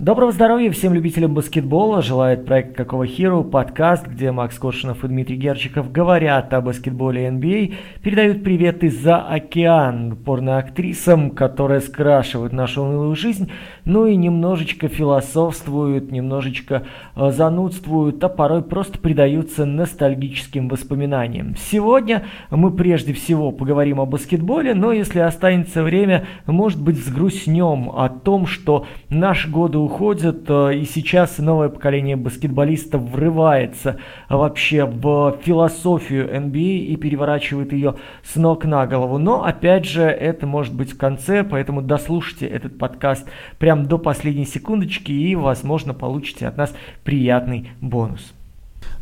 Доброго здоровья всем любителям баскетбола. Желает проект «Какого Хиру» подкаст, где Макс Коршунов и Дмитрий Герчиков говорят о баскетболе NBA, а, передают привет из-за океан порноактрисам, которые скрашивают нашу унылую жизнь, ну и немножечко философствуют, немножечко э, занудствуют, а порой просто предаются ностальгическим воспоминаниям. Сегодня мы прежде всего поговорим о баскетболе, но если останется время, может быть, взгрустнем о том, что наши годы уходят, э, и сейчас новое поколение баскетболистов врывается вообще в философию NBA а и переворачивает ее с ног на голову. Но, опять же, это может быть в конце, поэтому дослушайте этот подкаст прям до последней секундочки и, возможно, получите от нас приятный бонус.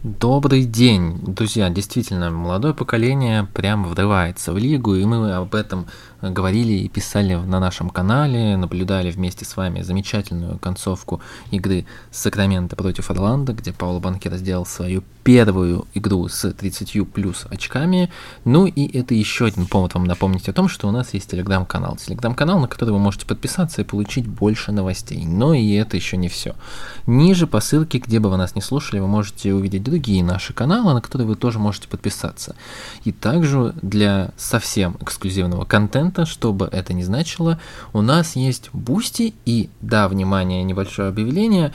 Добрый день, друзья. Действительно, молодое поколение прям врывается в лигу, и мы об этом говорили и писали на нашем канале, наблюдали вместе с вами замечательную концовку игры Сакраменто против Орландо, где Пауло Банкер сделал свою первую игру с 30 плюс очками. Ну и это еще один повод вам напомнить о том, что у нас есть телеграм-канал. Телеграм-канал, на который вы можете подписаться и получить больше новостей. Но и это еще не все. Ниже по ссылке, где бы вы нас не слушали, вы можете увидеть наши каналы, на которые вы тоже можете подписаться. И также для совсем эксклюзивного контента контента, что бы это ни значило, у нас есть Бусти и, да, внимание, небольшое объявление,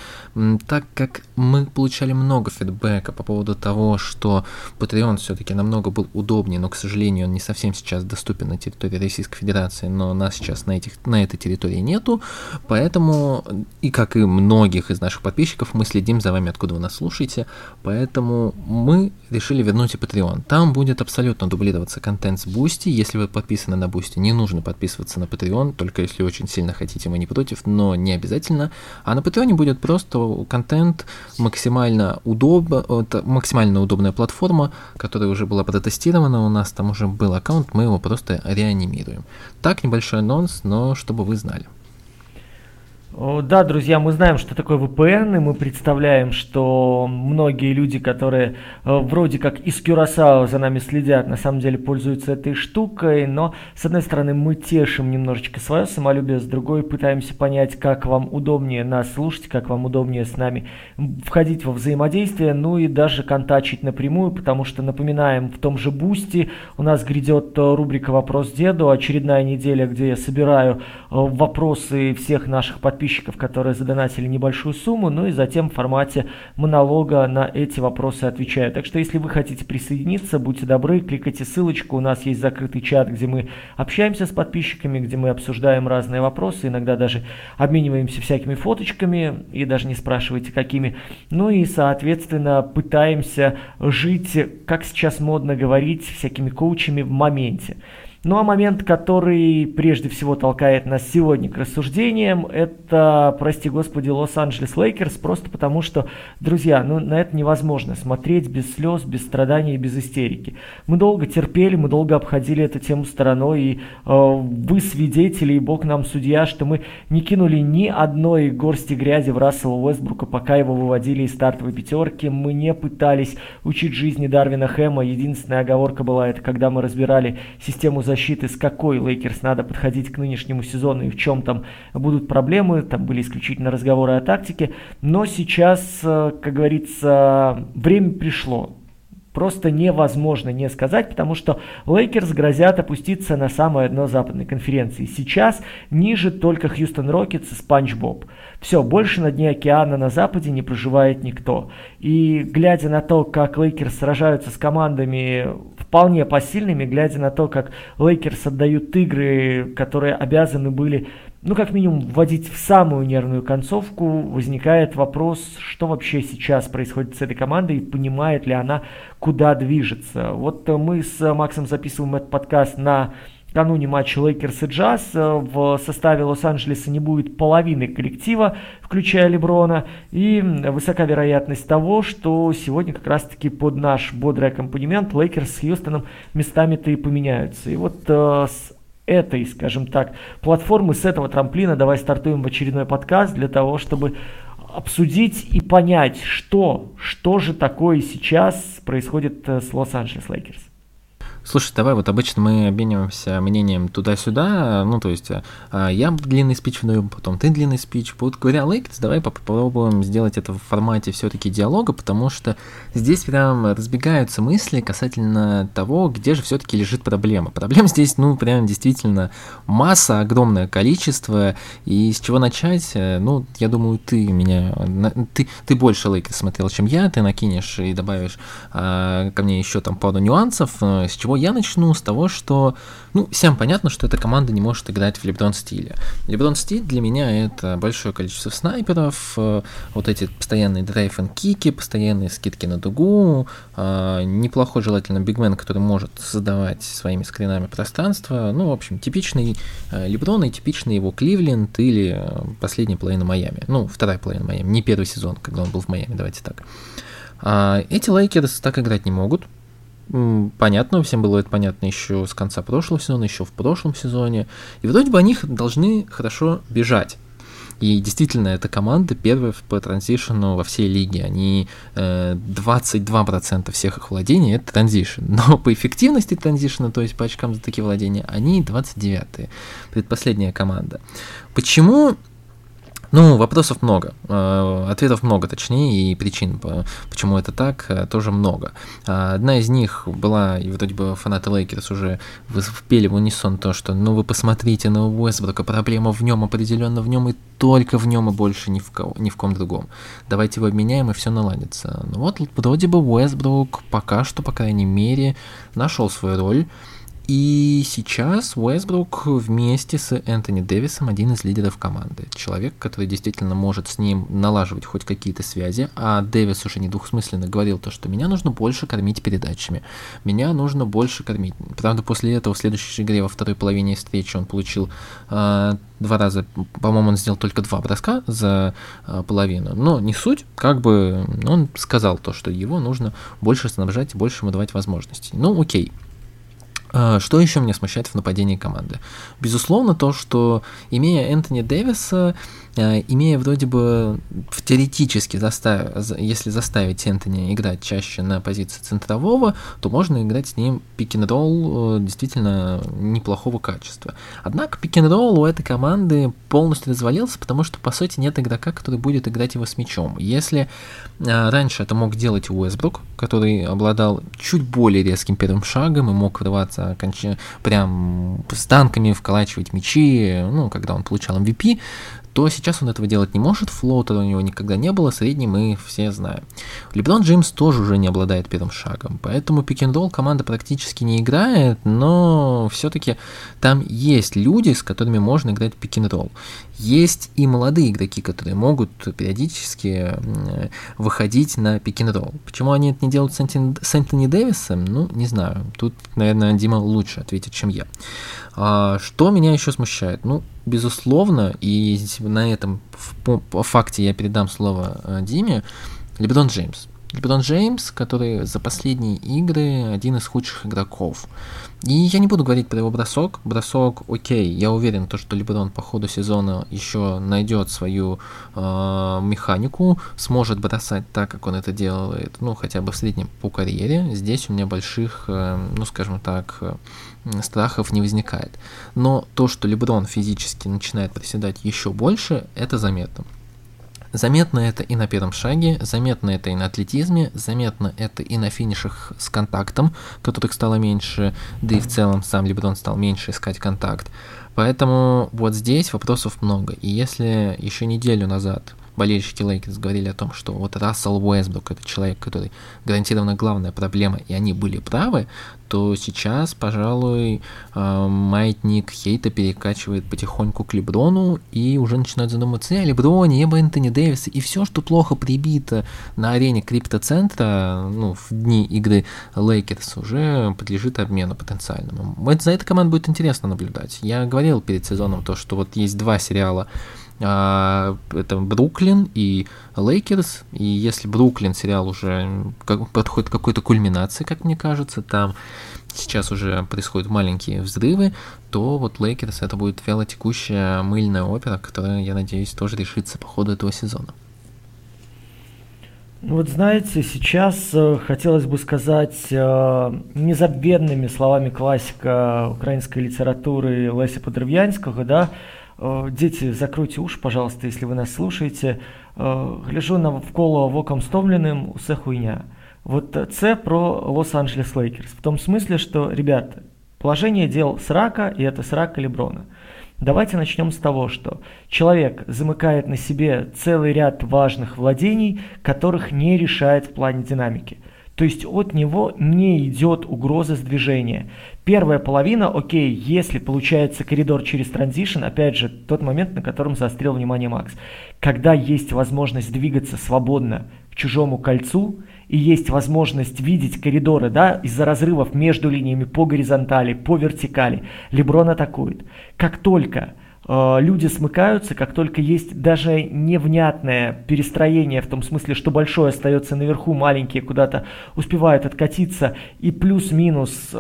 так как мы получали много фидбэка по поводу того, что Patreon все-таки намного был удобнее, но, к сожалению, он не совсем сейчас доступен на территории Российской Федерации, но нас сейчас на, этих, на этой территории нету, поэтому, и как и многих из наших подписчиков, мы следим за вами, откуда вы нас слушаете, поэтому мы решили вернуть и Patreon. Там будет абсолютно дублироваться контент с Бусти, если вы подписаны на Бусти, не нужно подписываться на Patreon, только если очень сильно хотите, мы не против, но не обязательно. А на Patreon будет просто контент максимально удобно, максимально удобная платформа, которая уже была протестирована, у нас там уже был аккаунт, мы его просто реанимируем. Так, небольшой анонс, но чтобы вы знали. Да, друзья, мы знаем, что такое VPN, и мы представляем, что многие люди, которые э, вроде как из Кюрасао за нами следят, на самом деле пользуются этой штукой, но с одной стороны мы тешим немножечко свое самолюбие, с другой пытаемся понять, как вам удобнее нас слушать, как вам удобнее с нами входить во взаимодействие, ну и даже контачить напрямую, потому что, напоминаем, в том же Бусти у нас грядет э, рубрика «Вопрос деду», очередная неделя, где я собираю вопросы всех наших подписчиков, подписчиков, которые задонатили небольшую сумму, ну и затем в формате монолога на эти вопросы отвечаю. Так что если вы хотите присоединиться, будьте добры, кликайте ссылочку, у нас есть закрытый чат, где мы общаемся с подписчиками, где мы обсуждаем разные вопросы, иногда даже обмениваемся всякими фоточками, и даже не спрашивайте какими. Ну и, соответственно, пытаемся жить, как сейчас модно говорить, всякими коучами в моменте. Ну а момент, который прежде всего толкает нас сегодня к рассуждениям, это, прости господи, Лос-Анджелес Лейкерс, просто потому что, друзья, ну на это невозможно смотреть без слез, без страданий и без истерики. Мы долго терпели, мы долго обходили эту тему стороной, и э, вы свидетели, и Бог нам судья, что мы не кинули ни одной горсти грязи в Рассела Уэстбрука, пока его выводили из стартовой пятерки, мы не пытались учить жизни Дарвина Хэма, единственная оговорка была это, когда мы разбирали систему защиты защиты, с какой Лейкерс надо подходить к нынешнему сезону и в чем там будут проблемы. Там были исключительно разговоры о тактике. Но сейчас, э, как говорится, время пришло просто невозможно не сказать, потому что Лейкерс грозят опуститься на самое дно западной конференции. Сейчас ниже только Хьюстон Рокетс и Спанч Боб. Все, больше на дне океана на западе не проживает никто. И глядя на то, как Лейкерс сражаются с командами вполне посильными, глядя на то, как Лейкерс отдают игры, которые обязаны были ну, как минимум, вводить в самую нервную концовку, возникает вопрос, что вообще сейчас происходит с этой командой, и понимает ли она, куда движется. Вот мы с Максом записываем этот подкаст накануне матча Лейкерс и Джаз. В составе Лос-Анджелеса не будет половины коллектива, включая Леброна, и высока вероятность того, что сегодня как раз-таки под наш бодрый аккомпанемент Лейкерс с Хьюстоном местами-то и поменяются. И вот э, с этой, скажем так, платформы, с этого трамплина давай стартуем в очередной подкаст для того, чтобы обсудить и понять, что, что же такое сейчас происходит э, с Лос-Анджелес Лейкерс. Слушай, давай вот обычно мы обмениваемся мнением туда-сюда, ну то есть а, я длинный спич выдаю, потом ты длинный спич. Вот говоря Лейкерс, давай попробуем сделать это в формате все-таки диалога, потому что здесь прям разбегаются мысли касательно того, где же все-таки лежит проблема. Проблем здесь, ну прям действительно масса, огромное количество, и с чего начать, э, ну я думаю, ты меня, ты, ты больше Лейкерс смотрел, чем я, ты накинешь и добавишь а, ко мне еще там пару нюансов, э, с чего чего я начну? С того, что, ну, всем понятно, что эта команда не может играть в Леброн стиле. Леброн стиль для меня это большое количество снайперов, э, вот эти постоянные драйв and кики, постоянные скидки на дугу, э, неплохой желательно бигмен, который может создавать своими screen ами пространство. Ну, в общем, типичный э, Леброн и типичный его Кливленд или последняя половина Майами. Ну, вторая половина Майами, не первый сезон, когда он был в Майами, давайте так. А, эти Лейкерс так играть не могут, понятно, всем было это понятно еще с конца прошлого сезона, еще в прошлом сезоне. И вроде бы они должны хорошо бежать. И действительно, эта команда первая по transition у во всей лиге. Они э, 22% всех их владений это transition. Но по эффективности transition а, то есть по очкам за такие владения, они 29-е. Предпоследняя команда. Почему ну, вопросов много, э, ответов много, точнее, и причин, почему это так, э, тоже много. А, одна из них была, и вроде бы фанаты Лейкерс уже пели в унисон то, что ну вы посмотрите на Уэсбрука, проблема в нем, определенно в нем и только в нем и больше ни в, кого, ни в ком другом. Давайте его обменяем и все наладится. Ну вот, вроде бы Уэсбрук пока что, по крайней мере, нашел свою роль. И сейчас Уэсбрук вместе с Энтони Дэвисом один из лидеров команды. Человек, который действительно может с ним налаживать хоть какие-то связи. А Дэвис уже недвусмысленно говорил то, что меня нужно больше кормить передачами. Меня нужно больше кормить. Правда, после этого в следующей игре во второй половине встречи он получил э, два раза, по-моему, он сделал только два броска за э, половину. Но не суть, как бы он сказал то, что его нужно больше снабжать и больше ему давать возможностей. Ну, окей. А, что еще меня смущает в нападении команды? Безусловно, то, что имея Энтони Дэвиса, имея вроде бы теоретически, застав... если заставить Энтони играть чаще на позиции центрового, то можно играть с ним пик-н-ролл э, действительно неплохого качества. Однако пик-н-ролл у этой команды полностью развалился, потому что, по сути, нет игрока, который будет играть его с мячом. Если а, раньше это мог делать Уэсбрук, который обладал чуть более резким первым шагом и мог врываться оконч... прям с танками вколачивать мячи, ну, когда он получал MVP, то сейчас он этого делать не может, флоутера у него никогда не было, средний мы все знаем. Леброн Джеймс тоже уже не обладает первым шагом, поэтому пик-н-ролл команда практически не играет, но все-таки там есть люди, с которыми можно играть пик-н-ролл. Есть и молодые игроки, которые могут периодически выходить на пик-н-ролл. Почему они это не делают с Энтони Дэвисом? Ну, не знаю. Тут, наверное, Дима лучше ответит, чем я. А, что меня еще смущает? Ну, безусловно, и на этом по факте я передам слово э, Диме, Леброн Джеймс. Леброн Джеймс, который за последние игры один из худших игроков. И я не буду говорить про его бросок. Бросок, окей, я уверен, то, что Леброн по ходу сезона еще найдет свою э, механику, сможет бросать так, как он это делает, ну, хотя бы в среднем по карьере. Здесь у меня больших, э, ну, скажем так, страхов не возникает. Но то, что Леброн физически начинает приседать еще больше, это заметно. Заметно это и на первом шаге, заметно это и на атлетизме, заметно это и на финишах с контактом, которых стало меньше, да и в целом сам Леброн стал меньше искать контакт. Поэтому вот здесь вопросов много. И если еще неделю назад болельщики Лейкерс говорили о том, что вот Рассел Уэсбрук это человек, который гарантированно главная проблема, и они были правы, то сейчас, пожалуй, э, маятник хейта перекачивает потихоньку к Леброну и уже начинают задумываться о Леброне, об Энтони Дэвисе, и все, что плохо прибито на арене криптоцентра, ну, в дни игры Лейкерс, уже подлежит обмену потенциальному. Это, за этой командой будет интересно наблюдать. Я говорил перед сезоном то, что вот есть два сериала это Бруклин и Лейкерс. И если Бруклин сериал уже подходит к какой-то кульминации, как мне кажется, там сейчас уже происходят маленькие взрывы, то вот Лейкерс это будет вялотекущая мыльная опера, которая, я надеюсь, тоже решится по ходу этого сезона. Вот знаете, сейчас э, хотелось бы сказать э, незабвенными словами классика украинской литературы Леся Подерв'янського, да, дети, закройте уши, пожалуйста, если вы нас слушаете. Э, гляжу навколо оком стомленим, усе хуйня. Вот це про Лос-Анджелес Лейкерс. В том смысле, что, ребята, положение дел срака, и это срака Леброна. Давайте начнем с того, что человек замыкает на себе целый ряд важных владений, которых не решает в плане динамики. То есть от него не идет угроза сдвижения. Первая половина, окей, если получается коридор через транзишн, опять же, тот момент, на котором заострил внимание Макс. Когда есть возможность двигаться свободно к чужому кольцу, и есть возможность видеть коридоры, да, из-за разрывов между линиями по горизонтали, по вертикали, Леброн атакует. Как только люди смыкаются, как только есть даже невнятное перестроение, в том смысле, что большой остается наверху, маленькие куда-то успевают откатиться, и плюс-минус э,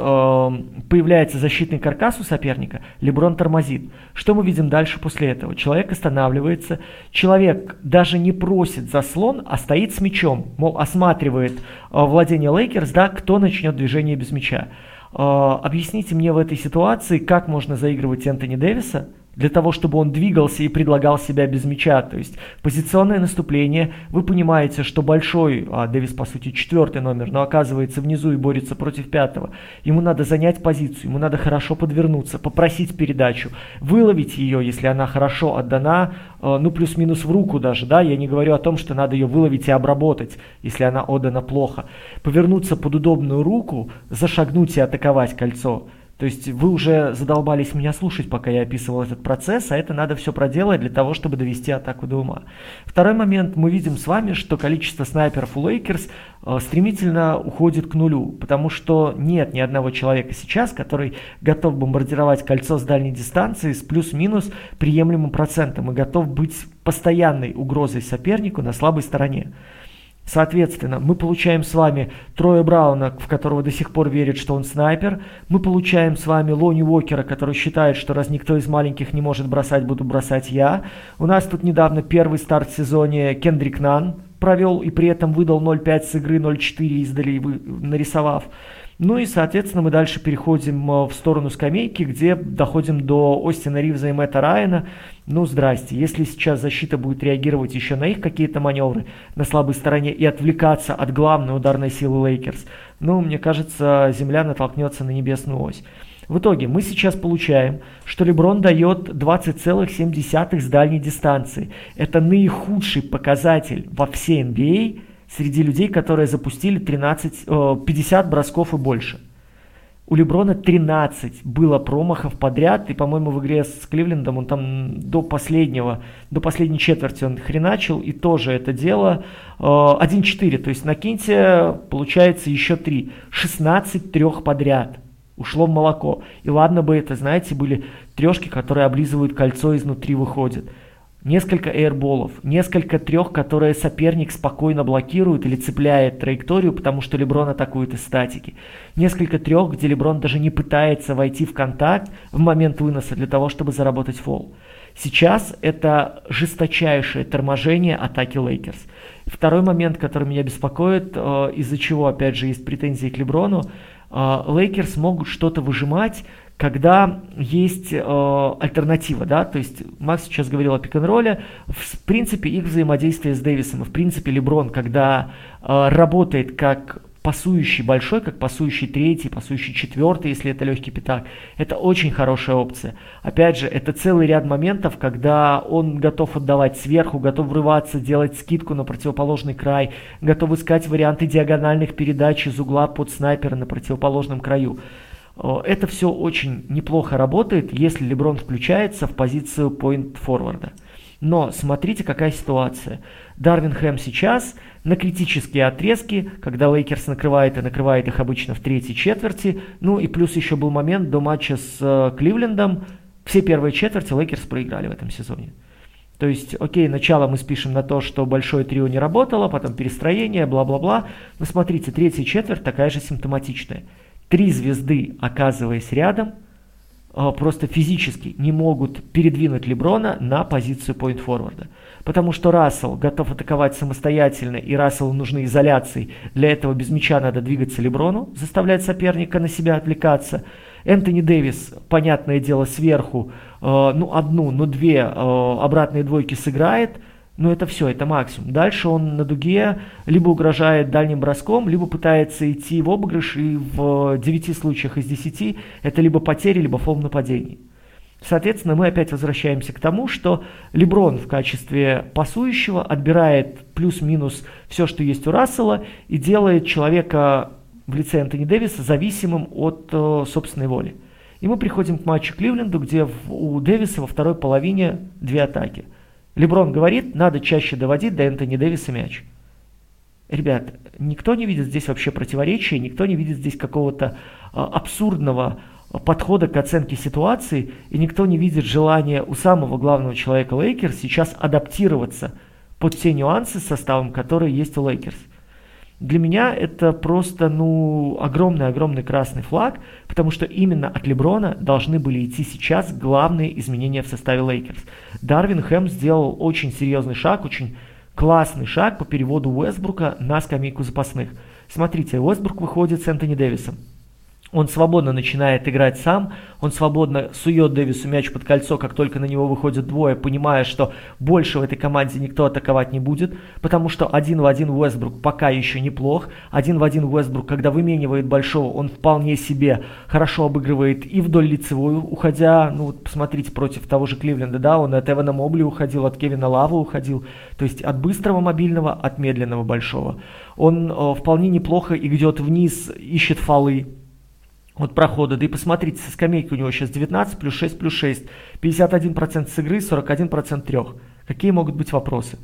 появляется защитный каркас у соперника, Леброн тормозит. Что мы видим дальше после этого? Человек останавливается, человек даже не просит заслон, а стоит с мячом, мол, осматривает э, владение Лейкерс, да, кто начнет движение без мяча. Э, объясните мне в этой ситуации, как можно заигрывать Энтони Дэвиса, для того, чтобы он двигался и предлагал себя без мяча. То есть позиционное наступление, вы понимаете, что большой, а Дэвис по сути четвертый номер, но оказывается внизу и борется против пятого. Ему надо занять позицию, ему надо хорошо подвернуться, попросить передачу, выловить ее, если она хорошо отдана, э, ну плюс-минус в руку даже, да, я не говорю о том, что надо ее выловить и обработать, если она отдана плохо. Повернуться под удобную руку, зашагнуть и атаковать кольцо – то есть вы уже задолбались меня слушать, пока я описывал этот процесс, а это надо все проделать для того, чтобы довести атаку до ума. Второй момент, мы видим с вами, что количество снайперов у Лейкерс э, стремительно уходит к нулю, потому что нет ни одного человека сейчас, который готов бомбардировать кольцо с дальней дистанции с плюс-минус приемлемым процентом и готов быть постоянной угрозой сопернику на слабой стороне. Соответственно, мы получаем с вами Троя Брауна, в которого до сих пор верит, что он снайпер. Мы получаем с вами Лони Уокера, который считает, что раз никто из маленьких не может бросать, буду бросать я. У нас тут недавно первый старт в сезоне Кендрик Нан провел и при этом выдал 0.5 с игры, 0.4 издали, нарисовав. Ну и, соответственно, мы дальше переходим э, в сторону скамейки, где доходим до Остина Ривза и Мэтта Райана. Ну, здрасте, если сейчас защита будет реагировать еще на их какие-то маневры на слабой стороне и отвлекаться от главной ударной силы Лейкерс, ну, мне кажется, земля натолкнется на небесную ось. В итоге мы сейчас получаем, что Леброн дает 20,7 с дальней дистанции. Это наихудший показатель во всей NBA – среди людей, которые запустили 13, 50 бросков и больше. У Леброна 13 было промахов подряд, и, по-моему, в игре с Кливлендом он там до последнего, до последней четверти он хреначил, и тоже это дело 1-4, то есть накиньте, получается еще 3, 16 трех подряд ушло в молоко. И ладно бы это, знаете, были трешки, которые облизывают кольцо изнутри выходят несколько эйрболов, несколько трех, которые соперник спокойно блокирует или цепляет траекторию, потому что Леброн атакует из статики. Несколько трех, где Леброн даже не пытается войти в контакт в момент выноса для того, чтобы заработать фол. Сейчас это жесточайшее торможение атаки Лейкерс. Второй момент, который меня беспокоит, э, из-за чего, опять же, есть претензии к Леброну, э, Лейкерс могут что-то выжимать, когда есть э, альтернатива, да, то есть Макс сейчас говорил о пик-н-ролле, в принципе их взаимодействие с Дэвисом, в принципе Леброн, когда э, работает как пасующий большой, как пасующий третий, пасующий четвертый, если это легкий пятак, это очень хорошая опция. Опять же, это целый ряд моментов, когда он готов отдавать сверху, готов врываться, делать скидку на противоположный край, готов искать варианты диагональных передач из угла под снайпера на противоположном краю. Это все очень неплохо работает, если Леброн включается в позицию point-форварда. Но смотрите, какая ситуация. Дарвин Хэм сейчас на критические отрезки, когда Лейкерс накрывает и накрывает их обычно в третьей четверти. Ну и плюс еще был момент до матча с э, Кливлендом. Все первые четверти Лейкерс проиграли в этом сезоне. То есть, окей, начало мы спишем на то, что большое трио не работало, потом перестроение, бла-бла-бла. Но смотрите, третья четверть такая же симптоматичная три звезды, оказываясь рядом, э, просто физически не могут передвинуть Леброна на позицию point-форварда. Потому что Рассел готов атаковать самостоятельно, и Расселу нужны изоляции. Для этого без мяча надо двигаться Леброну, заставлять соперника на себя отвлекаться. Энтони Дэвис, понятное дело, сверху, э, ну, одну, ну, две э, обратные двойки сыграет – но это все, это максимум. Дальше он на дуге либо угрожает дальним броском, либо пытается идти в обыгрыш, и в 9 случаях из 10 это либо потери, либо фол нападений. Соответственно, мы опять возвращаемся к тому, что Леброн в качестве пасующего отбирает плюс-минус все, что есть у Рассела, и делает человека в лице Антони Дэвиса зависимым от э, собственной воли. И мы приходим к матчу Кливленду, где в, у Дэвиса во второй половине две атаки – Леброн говорит, надо чаще доводить до Энтони Дэвиса мяч. Ребят, никто не видит здесь вообще противоречия, никто не видит здесь какого-то а, абсурдного подхода к оценке ситуации, и никто не видит желания у самого главного человека Лейкерс сейчас адаптироваться под те нюансы с составом, которые есть у Лейкерс. Для меня это просто, ну, огромный-огромный красный флаг, потому что именно от Леброна должны были идти сейчас главные изменения в составе Лейкерс. Дарвин Хэм сделал очень серьезный шаг, очень классный шаг по переводу Уэстбрука на скамейку запасных. Смотрите, Уэстбрук выходит с Энтони Дэвисом. Он свободно начинает играть сам, он свободно сует Дэвису мяч под кольцо, как только на него выходят двое, понимая, что больше в этой команде никто атаковать не будет, потому что один в один Уэсбрук пока еще неплох, один в один Уэсбрук, когда выменивает большого, он вполне себе хорошо обыгрывает и вдоль лицевую, уходя, ну вот посмотрите, против того же Кливленда, да, он от Эвана Мобли уходил, от Кевина Лава уходил, то есть от быстрого мобильного, от медленного большого. Он э, вполне неплохо идет вниз, ищет фолы, от прохода. Да и посмотрите, со скамейки у него сейчас 19 плюс 6 плюс 6. 51% с игры, 41% трех. Какие могут быть вопросы?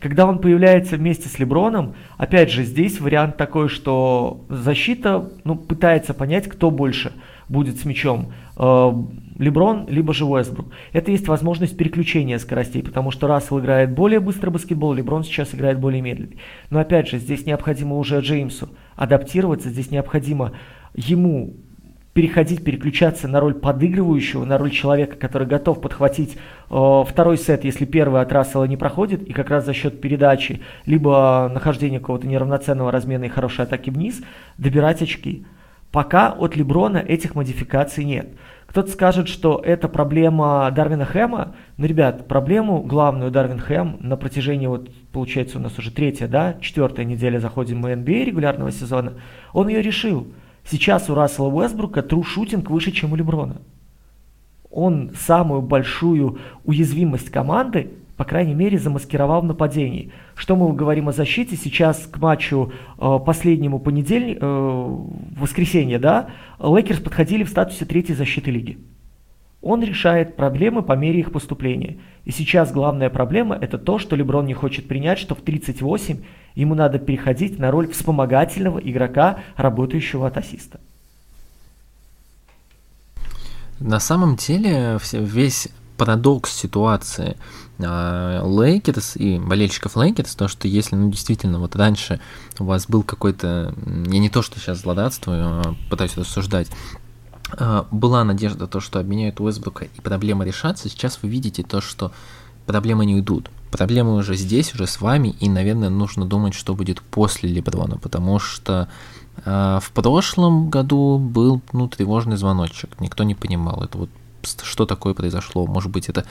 Когда он появляется вместе с Леброном, опять же, здесь вариант такой, что защита ну, пытается понять, кто больше будет с мячом. Э, Леброн, либо же Уэсбрук. Это есть возможность переключения скоростей, потому что Рассел играет более быстро баскетбол, Леброн сейчас играет более медленно. Но опять же, здесь необходимо уже Джеймсу адаптироваться, здесь необходимо ему переходить, переключаться на роль подыгрывающего, на роль человека, который готов подхватить э, второй сет, если первый от Рассела не проходит, и как раз за счет передачи, либо нахождения какого-то неравноценного размена и хорошей атаки вниз, добирать очки. Пока от Леброна этих модификаций нет. Кто-то скажет, что это проблема Дарвина Хэма. Но, ребят, проблему главную Дарвин Хэм на протяжении, вот, получается, у нас уже третья, да, четвертая неделя заходим мы NBA регулярного сезона, он ее решил. Сейчас у Рассела Уэстбрука true shooting выше, чем у Леброна. Он самую большую уязвимость команды, по крайней мере, замаскировал в нападении. Что мы говорим о защите? Сейчас к матчу э, последнему понедельник, э, воскресенье, да, Лейкерс подходили в статусе третьей защиты лиги. Он решает проблемы по мере их поступления. И сейчас главная проблема это то, что Леброн не хочет принять, что в 38 ему надо переходить на роль вспомогательного игрока, работающего от ассиста. На самом деле весь парадокс ситуации а, Лейкерс и болельщиков Лейкерс, то, что если, ну, действительно, вот раньше у вас был какой-то, я не то, что сейчас злорадствую, а пытаюсь рассуждать, была надежда то, что обменяют Уэстбрука и проблема решатся, сейчас вы видите то, что проблемы не уйдут. Проблемы уже здесь, уже с вами, и, наверное, нужно думать, что будет после Леброна, потому что э, в прошлом году был ну, тревожный звоночек, никто не понимал, это вот что такое произошло, может быть, это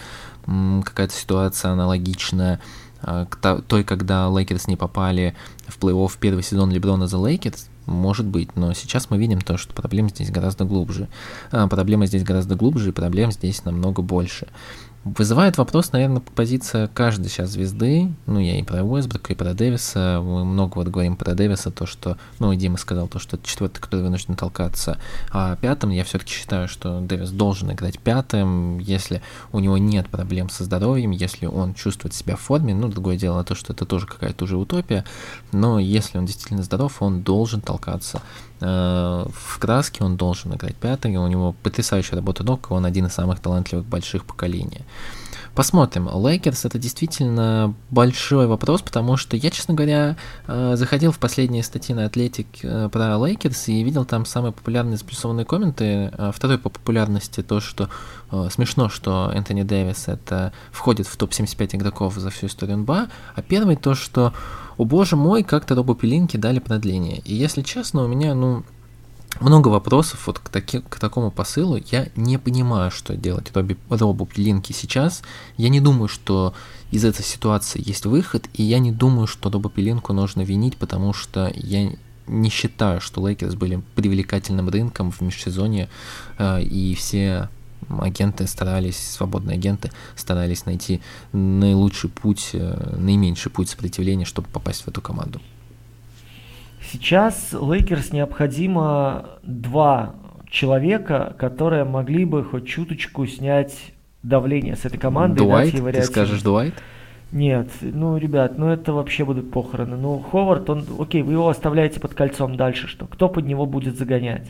какая-то ситуация аналогичная э, к той, когда Лейкерс не попали в плей-офф первый сезон Леброна за Лейкерс, может быть, но сейчас мы видим то, что проблема здесь гораздо глубже. А, проблема здесь гораздо глубже, и проблем здесь намного больше. Вызывает вопрос, наверное, позиция каждой сейчас звезды. Ну, я и про Уэсбрука, и про Дэвиса. Мы много вот говорим про Дэвиса, то, что, ну, и Дима сказал, то, что это четвертый, который вынужден толкаться. А пятым я все-таки считаю, что Дэвис должен играть пятым, если у него нет проблем со здоровьем, если он чувствует себя в форме. Ну, другое дело то, что это тоже какая-то уже утопия. Но если он действительно здоров, он должен толкаться в краске он должен играть пятый, у него потрясающая работа ног, он один из самых талантливых больших поколения. Посмотрим. Лейкерс это действительно большой вопрос, потому что я, честно говоря, э, заходил в последние статьи на Атлетик э, про Лейкерс и видел там самые популярные сплюсованные комменты. Э, второй по популярности то, что смешно, что Энтони Дэвис это входит в топ-75 игроков за всю историю НБА, а первый то, что, о боже мой, как-то Робу Пелинки дали продление. И если честно, у меня, ну, много вопросов вот к, таки, к такому посылу. Я не понимаю, что делать Робби, Робу Пелинке сейчас. Я не думаю, что из этой ситуации есть выход, и я не думаю, что Робу Пелинку нужно винить, потому что я не считаю, что Лейкерс были привлекательным рынком в межсезонье, э, и все агенты старались, свободные агенты старались найти наилучший путь, э, наименьший путь сопротивления, чтобы попасть в эту команду. Сейчас Лейкерс необходимо два человека, которые могли бы хоть чуточку снять давление с этой команды. Дуайт? И дать ей Ты скажешь Дуайт? Нет, ну, ребят, ну это вообще будут похороны. Ну, Ховард, он, окей, вы его оставляете под кольцом дальше, что? Кто под него будет загонять?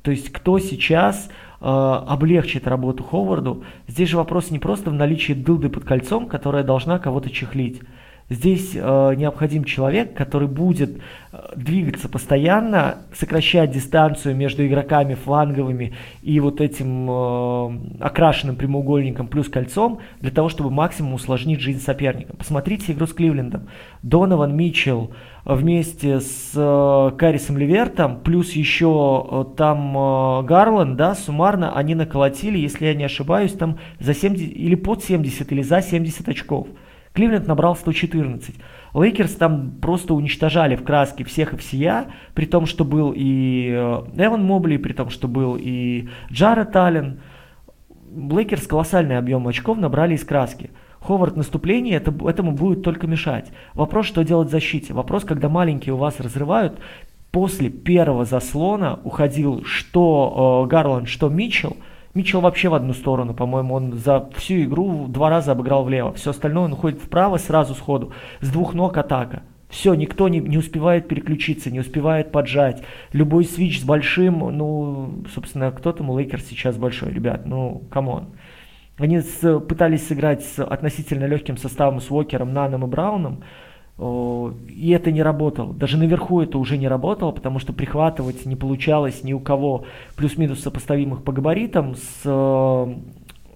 То есть, кто сейчас э, облегчит работу Ховарду? Здесь же вопрос не просто в наличии дылды под кольцом, которая должна кого-то чехлить. Здесь э, необходим человек, который будет э, двигаться постоянно, сокращать дистанцию между игроками фланговыми и вот этим э, окрашенным прямоугольником плюс кольцом, для того, чтобы максимум усложнить жизнь соперника. Посмотрите игру с Кливлендом. Донован Митчелл вместе с э, Карисом Левертом, плюс еще э, там э, Гарланд, да, суммарно они наколотили, если я не ошибаюсь, там за 70 или под 70 или за 70 очков. Кливленд набрал 114. Лейкерс там просто уничтожали в краске всех и всея, при том, что был и э, Эван Мобли, при том, что был и Джаред Аллен. Лейкерс колоссальный объем очков набрали из краски. Ховард наступление это, этому будет только мешать. Вопрос, что делать в защите. Вопрос, когда маленькие у вас разрывают, после первого заслона уходил что э, Гарланд, что Митчелл, Митчелл вообще в одну сторону, по-моему, он за всю игру два раза обыграл влево. Все остальное он уходит вправо сразу сходу. С двух ног атака. Все, никто не, не успевает переключиться, не успевает поджать. Любой switch с большим, ну, собственно, кто там у Лейкерс сейчас большой, ребят, ну, come on. Они с, пытались сыграть с относительно легким составом с Уокером, Наном и Брауном, и это не работало. Даже наверху это уже не работало, потому что прихватывать не получалось ни у кого плюс-минус сопоставимых по габаритам с э,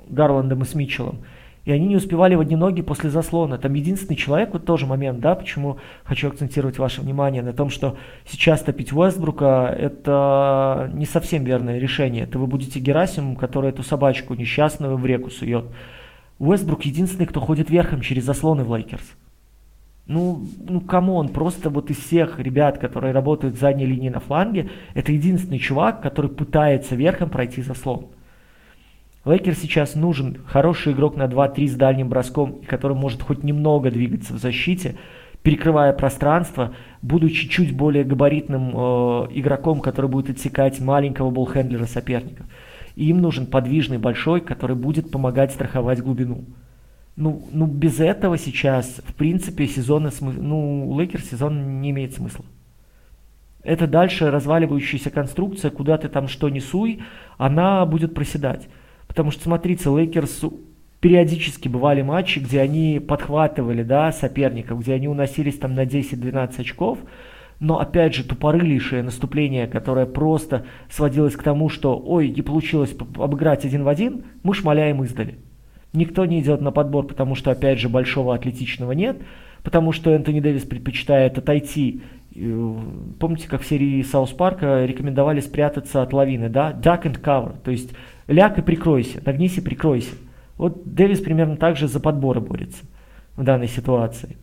Гарландом и с Митчеллом. И они не успевали в одни ноги после заслона. Там единственный человек, вот тоже момент, да, почему хочу акцентировать ваше внимание на том, что сейчас топить Уэстбрука – это не совсем верное решение. Это вы будете Герасимом, который эту собачку несчастную в реку сует. Уэстбрук единственный, кто ходит верхом через заслоны в Лейкерс. Ну, ну, come on, просто вот из всех ребят, которые работают в задней линии на фланге, это единственный чувак, который пытается верхом пройти заслон. Лейкерс сейчас нужен хороший игрок на 2-3 с дальним броском, который может хоть немного двигаться в защите, перекрывая пространство, будучи чуть более габаритным э, игроком, который будет отсекать маленького ball handler а соперников. И им нужен подвижный большой, который будет помогать страховать глубину ну, ну без этого сейчас, в принципе, сезона, ну, у Лейкерс сезон не имеет смысла. Это дальше разваливающаяся конструкция, куда ты там что несуй, она будет проседать. Потому что, смотрите, Лейкерс периодически бывали матчи, где они подхватывали, да, соперников, где они уносились там на 10-12 очков, но опять же тупорылейшее наступление, которое просто сводилось к тому, что ой, не получилось обыграть один в один, мы шмаляем издали. Никто не идет на подбор, потому что, опять же, большого атлетичного нет, потому что Энтони Дэвис предпочитает отойти. Э, помните, как в серии Саус Парка рекомендовали спрятаться от лавины, да? Duck and cover, то есть ляг и прикройся, нагнись и прикройся. Вот Дэвис примерно так же за подборы борется в данной ситуации.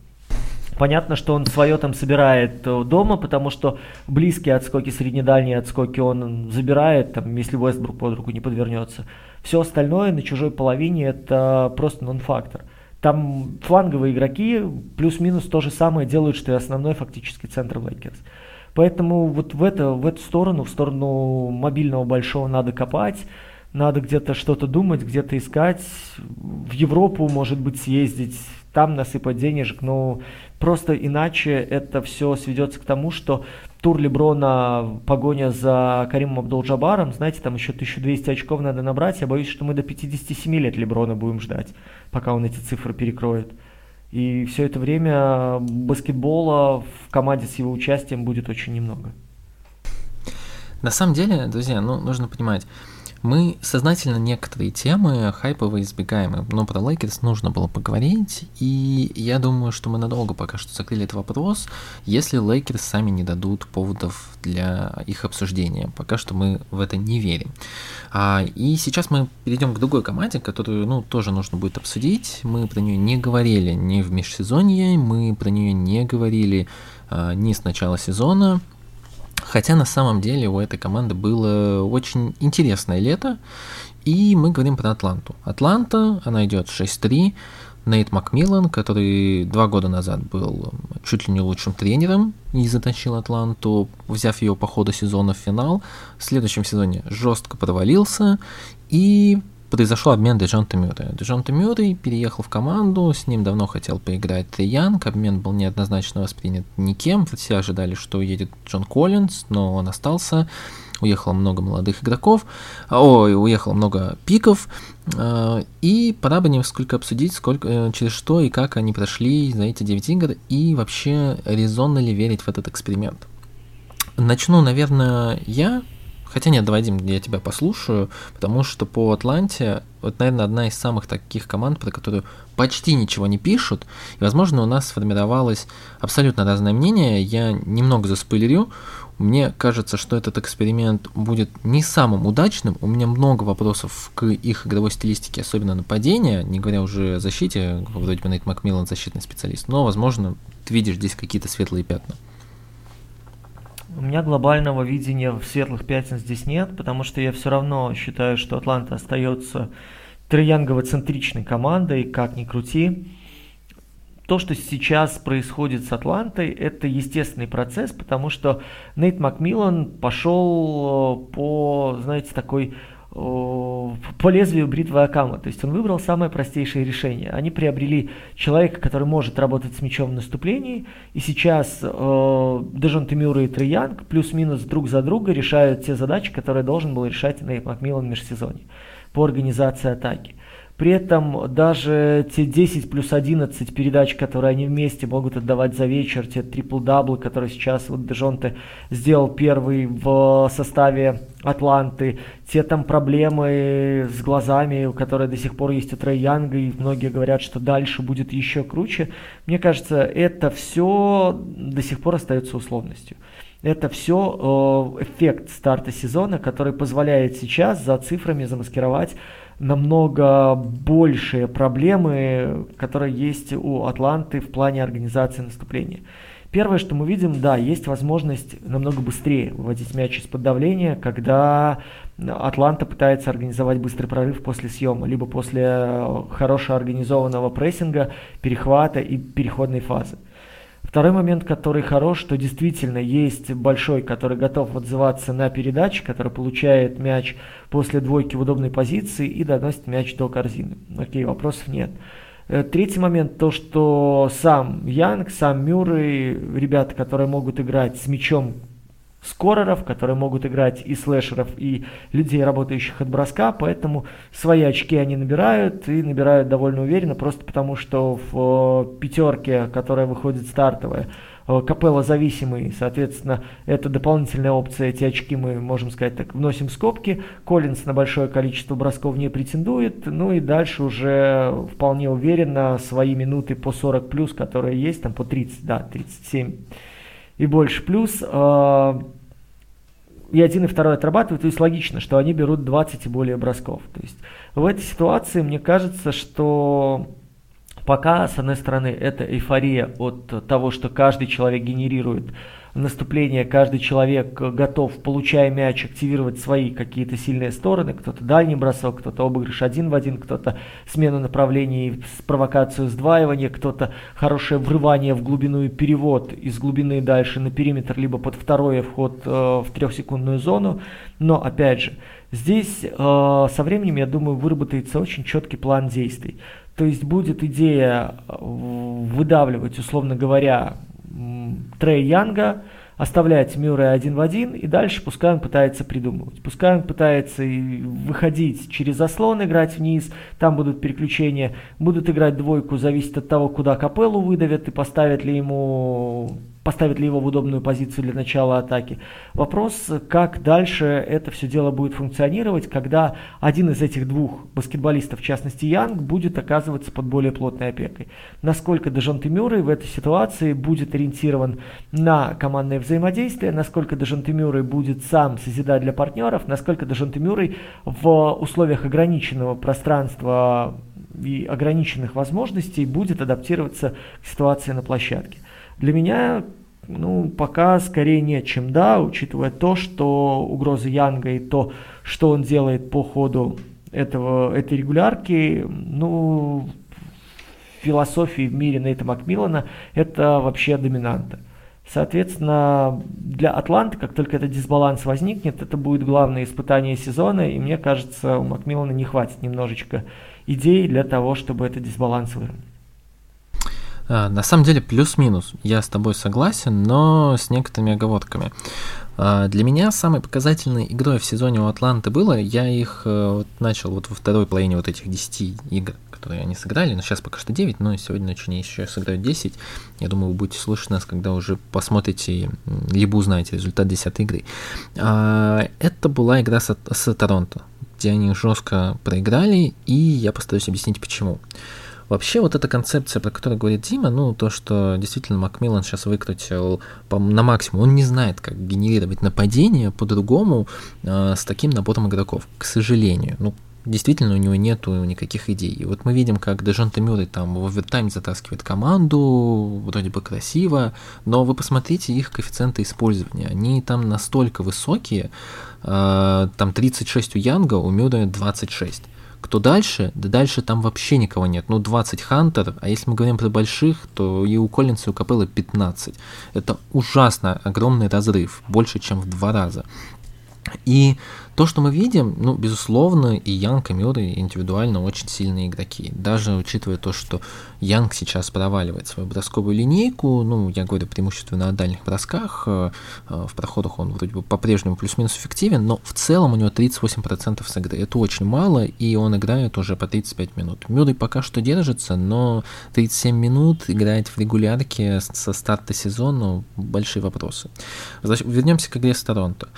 Понятно, что он свое там собирает э, дома, потому что близкие отскоки, среднедальние отскоки он забирает, там, если Вестбрук под руку не подвернется. Все остальное на чужой половине это просто нон-фактор. Там фланговые игроки плюс-минус то же самое делают, что и основной фактически центр Лейкерс. Поэтому вот в, это, в эту сторону, в сторону мобильного большого надо копать, надо где-то что-то думать, где-то искать. В Европу, может быть, съездить, там насыпать денежек, но просто иначе это все сведется к тому, что тур Леброна, погоня за Каримом Абдул-Джабаром, знаете, там еще 1200 очков надо набрать. Я боюсь, что мы до 57 лет Леброна будем ждать, пока он эти цифры перекроет. И все это время баскетбола в команде с его участием будет очень немного. На самом деле, друзья, ну, нужно понимать, мы сознательно некоторые темы хайповые избегаем, но про Лейкерс нужно было поговорить, и я думаю, что мы надолго пока что закрыли этот вопрос, если Лейкерс сами не дадут поводов для их обсуждения. Пока что мы в это не верим. А, и сейчас мы перейдем к другой команде, которую, ну, тоже нужно будет обсудить. Мы про нее не говорили ни в межсезонье, мы про нее не говорили а, ни с начала сезона, Хотя на самом деле у этой команды было очень интересное лето, и мы говорим про Атланту. Атланта, она идет 6-3, Нейт Макмиллан, который два года назад был чуть ли не лучшим тренером и затащил Атланту, взяв ее по ходу сезона в финал, в следующем сезоне жестко провалился и произошел обмен Дежонта Мюррея. Дежонта Мюррей переехал в команду, с ним давно хотел поиграть Трей Янг, обмен был неоднозначно воспринят никем, все ожидали, что уедет Джон Коллинз, но он остался, уехало много молодых игроков, ой, уехало много пиков, а, и пора бы несколько обсудить, сколько, э, через что и как они прошли за эти 9 игр, и вообще резонно ли верить в этот эксперимент. Начну, наверное, я, Хотя нет, давай, Дим, я тебя послушаю, потому что по Атланте, вот, наверное, одна из самых таких команд, про которую почти ничего не пишут, и, возможно, у нас сформировалось абсолютно разное мнение, я немного заспойлерю, мне кажется, что этот эксперимент будет не самым удачным. У меня много вопросов к их игровой стилистике, особенно нападения, не говоря уже о защите, вроде бы Нейт Макмиллан защитный специалист, но, возможно, ты видишь здесь какие-то светлые пятна. У меня глобального видения в светлых пятен здесь нет, потому что я все равно считаю, что Атланта остается триянгово-центричной командой, как ни крути. То, что сейчас происходит с Атлантой, это естественный процесс, потому что Нейт Макмиллан пошел э, по, знаете, такой по лезвию бритвы Акама. То есть он выбрал самое простейшее решение. Они приобрели человека, который может работать с мячом в наступлении, и сейчас э, Дежон Темюра и Триянг плюс-минус друг за друга решают те задачи, которые должен был решать Нейт Макмиллан в межсезонье по организации атаки. При этом даже те 10 плюс 11 передач, которые они вместе могут отдавать за вечер, те трипл-даблы, которые сейчас вот Дежонте сделал первый в составе Атланты, те там проблемы с глазами, которые до сих пор есть у Трей Янга, и многие говорят, что дальше будет еще круче. Мне кажется, это все до сих пор остается условностью. Это все э, эффект старта сезона, который позволяет сейчас за цифрами замаскировать намного большие проблемы, которые есть у Атланты в плане организации наступления. Первое, что мы видим, да, есть возможность намного быстрее выводить мяч из-под давления, когда Атланта пытается организовать быстрый прорыв после съема, либо после хорошо организованного прессинга, перехвата и переходной фазы. Второй момент, который хорош, что действительно есть большой, который готов отзываться на передачи, который получает мяч после двойки в удобной позиции и доносит мяч до корзины. Окей, вопросов нет. Э, третий момент, то, что сам Янг, сам Мюррей, ребята, которые могут играть с мячом скореров, которые могут играть и слэшеров, и людей, работающих от броска, поэтому свои очки они набирают и набирают довольно уверенно, просто потому что в э, пятерке, которая выходит стартовая, э, Капелла зависимый, соответственно, это дополнительная опция, эти очки мы, можем сказать так, вносим в скобки. Коллинс на большое количество бросков не претендует, ну и дальше уже вполне уверенно свои минуты по 40 плюс, которые есть, там по 30, да, 37 и больше плюс, э, и один и второй отрабатывают, то есть логично, что они берут 20 и более бросков. То есть в этой ситуации мне кажется, что пока, с одной стороны, это эйфория от того, что каждый человек генерирует наступление каждый человек готов, получая мяч, активировать свои какие-то сильные стороны. Кто-то дальний бросок, кто-то обыгрыш один в один, кто-то смену направлений, провокацию сдваивания, кто-то хорошее врывание в глубину и перевод из глубины дальше на периметр, либо под второй вход э, в трехсекундную зону. Но, опять же, здесь э, со временем, я думаю, выработается очень четкий план действий. То есть будет идея э, выдавливать, условно говоря, Трей Янга, оставлять Мюррея один в один, и дальше пускай он пытается придумывать. Пускай он пытается выходить через заслон, играть вниз, там будут переключения, будут играть двойку, зависит от того, куда капеллу выдавят и поставят ли ему поставит ли его в удобную позицию для начала атаки. Вопрос, как дальше это все дело будет функционировать, когда один из этих двух баскетболистов, в частности Янг, будет оказываться под более плотной опекой. Насколько Дежонте Мюррей в этой ситуации будет ориентирован на командное взаимодействие, насколько Дежонте Мюррей будет сам созидать для партнеров, насколько Дежонте Мюррей в условиях ограниченного пространства и ограниченных возможностей будет адаптироваться к ситуации на площадке. Для меня ну, пока скорее нет, чем да, учитывая то, что угроза Янга и то, что он делает по ходу этого, этой регулярки, ну, философии в мире Нейта Макмиллана это вообще доминанта. Соответственно, для Атланты, как только этот дисбаланс возникнет, это будет главное испытание сезона, и мне кажется, у Макмиллана не хватит немножечко идей для того, чтобы этот дисбаланс выровнять. А, на самом деле плюс-минус, я с тобой согласен, но с некоторыми оговорками. А, для меня самой показательной игрой в сезоне у Атланты было, я их э, вот начал вот во второй половине вот этих 10 игр, которые они сыграли, но сейчас пока что 9, но сегодня ночью они еще сыграют 10. Я думаю, вы будете слушать нас, когда уже посмотрите, либо узнаете результат 10 игры. А, это была игра с, с Торонто, где они жестко проиграли, и я постараюсь объяснить почему. Вообще вот эта концепция, про которую говорит Дима, ну то, что действительно Макмиллан сейчас выкрутил по, на максимум, он не знает, как генерировать нападение по-другому э, с таким набором игроков, к сожалению. Ну, действительно у него нету никаких идей. И вот мы видим, как Дежонте Мюррей там в овертайм затаскивает команду, вроде бы красиво, но вы посмотрите их коэффициенты использования. Они там настолько высокие, э, там 36 у Янга, у Мюррея 26. Кто дальше? Да дальше там вообще никого нет. Ну, 20 Хантер, а если мы говорим про больших, то и у Коллинса, и у Капеллы 15. Это ужасно огромный разрыв, больше, чем в два раза. И то, что мы видим, ну, безусловно, и Янг, и Мюррей индивидуально очень сильные игроки. Даже учитывая то, что Янг сейчас проваливает свою бросковую линейку, ну, я говорю преимущественно о дальних бросках, э, э, в проходах он вроде бы по-прежнему плюс-минус эффективен, но в целом у него 38% с игры. Это очень мало, и он играет уже по 35 минут. Мюррей пока что держится, но 37 минут играть в регулярке со старта сезона – большие вопросы. Вернемся к игре с Торонто.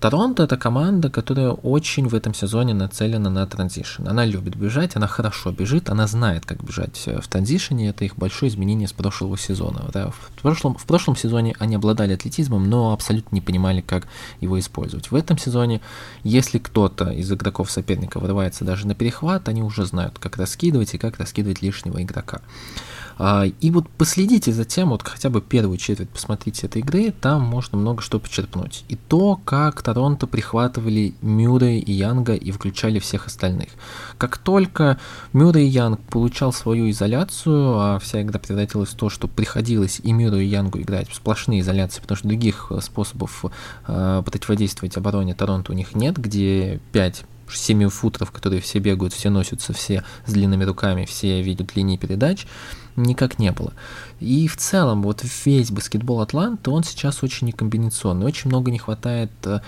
Торонто это команда, которая очень в этом сезоне нацелена на транзишн. Она любит бежать, она хорошо бежит, она знает, как бежать в транзишне. Это их большое изменение с прошлого сезона. Да. В, прошлом, в прошлом сезоне они обладали атлетизмом, но абсолютно не понимали, как его использовать. В этом сезоне, если кто-то из игроков соперника вырывается даже на перехват, они уже знают, как раскидывать и как раскидывать лишнего игрока. А, и вот последите за тем, вот хотя бы первую четверть посмотрите этой игры, там можно много что почерпнуть. И то, как Торонто прихватывали Мюррея и Янга и включали всех остальных. Как только Мюррей и Янг получал свою изоляцию, а вся игра превратилась в то, что приходилось и Мюррею и Янгу играть в сплошные изоляции, потому что других способов э, противодействовать обороне Торонто у них нет, где 5 7 футеров, которые все бегают, все носятся, все с длинными руками, все видят линии передач, никак не было. И в целом, вот весь баскетбол Атланты, он сейчас очень некомбинационный, очень много не хватает э,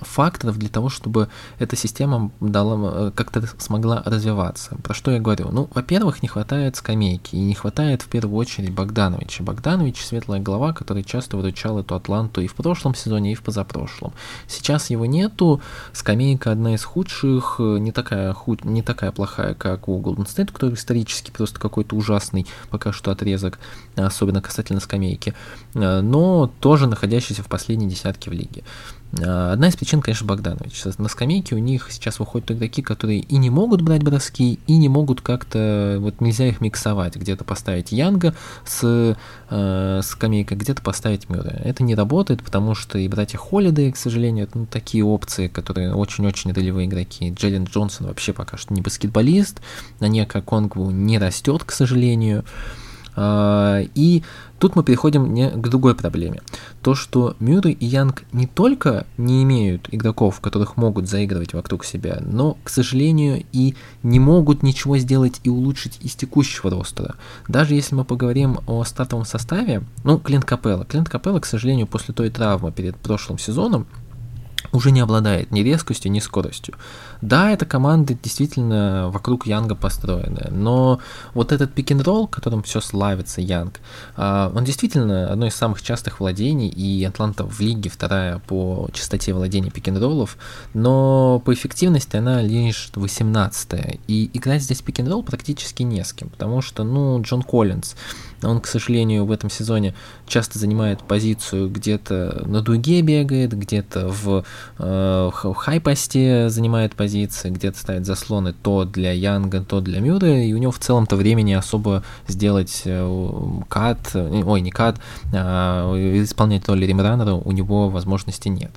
факторов для того, чтобы эта система дала, э, как-то смогла развиваться. Про что я говорю? Ну, во-первых, не хватает скамейки, и не хватает в первую очередь Богдановича. Богданович – светлая голова, который часто выручал эту Атланту и в прошлом сезоне, и в позапрошлом. Сейчас его нету, скамейка одна из худших, э, не такая, худ... не такая плохая, как у Golden State, который исторически просто какой-то ужасный пока что отрезок, особенно касательно скамейки, э, но тоже находящийся в последней десятке в лиге. А, одна из причин, конечно, Богданович. На скамейке у них сейчас выходят игроки, которые и не могут брать броски, и не могут как-то, вот нельзя их миксовать, где-то поставить Янга с э, скамейкой, где-то поставить Мюра. Это не работает, потому что и братья Холлидей, к сожалению, это ну, такие опции, которые очень-очень ролевые игроки. Джеллен Джонсон вообще пока что не баскетболист, на Нека Конгву не растет, к сожалению. И тут мы переходим к другой проблеме. То, что Мюррей и Янг не только не имеют игроков, которых могут заигрывать вокруг себя, но, к сожалению, и не могут ничего сделать и улучшить из текущего ростера. Даже если мы поговорим о стартовом составе, ну, Клинт Капелла. Клинт Капелла, к сожалению, после той травмы перед прошлым сезоном, уже не обладает ни резкостью, ни скоростью. Да, эта команда действительно вокруг Янга построена, но вот этот пик-н-ролл, которым все славится Янг, а, он действительно одно из самых частых владений, и Атланта в лиге вторая по частоте владения пик-н-роллов, но по эффективности она лишь 18 и играть здесь пик-н-ролл практически не с кем, потому что, ну, Джон Коллинз, он, к сожалению, в этом сезоне часто занимает позицию где-то на дуге бегает, где-то в э, хай-посте занимает позиции, где-то ставит заслоны то для Янга, то для Мюра, и у него в целом-то времени особо сделать э, кат, э, ой, не кат, а исполнять роли римраннера у него возможности нет.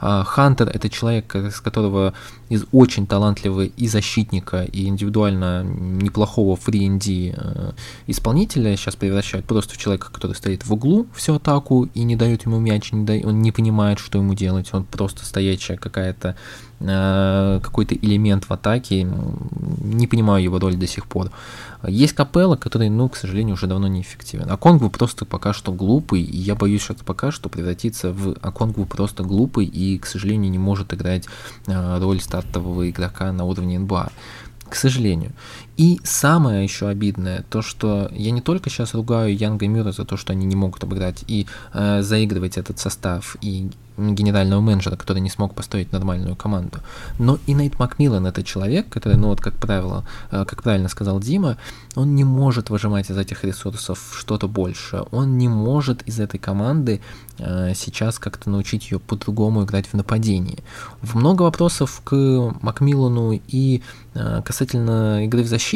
А, Хантер — это человек, с которого из очень талантливого и защитника, и индивидуально неплохого фри э, исполнителя. Сейчас превращают просто в человека, который стоит в углу всю атаку и не дают ему мяч, не дает, он не понимает, что ему делать, он просто стоячая какая-то какой-то элемент в атаке, не понимаю его роль до сих пор. Есть Капелла, который, ну, к сожалению, уже давно неэффективен. А Конгву просто пока что глупый, и я боюсь, что пока что превратится в Аконгву просто глупый и, к сожалению, не может играть э, роль стартового игрока на уровне НБА к сожалению. И самое еще обидное, то что я не только сейчас ругаю Янга и Мюра за то, что они не могут обыграть и э, заигрывать этот состав, и генерального менеджера, который не смог построить нормальную команду. Но и Нейт Макмиллан это человек, который, ну вот как правило, э, как правильно сказал Дима, он не может выжимать из этих ресурсов что-то больше. Он не может из этой команды э, сейчас как-то научить ее по-другому играть в нападении. Много вопросов к Макмиллану и э, касательно игры в защите,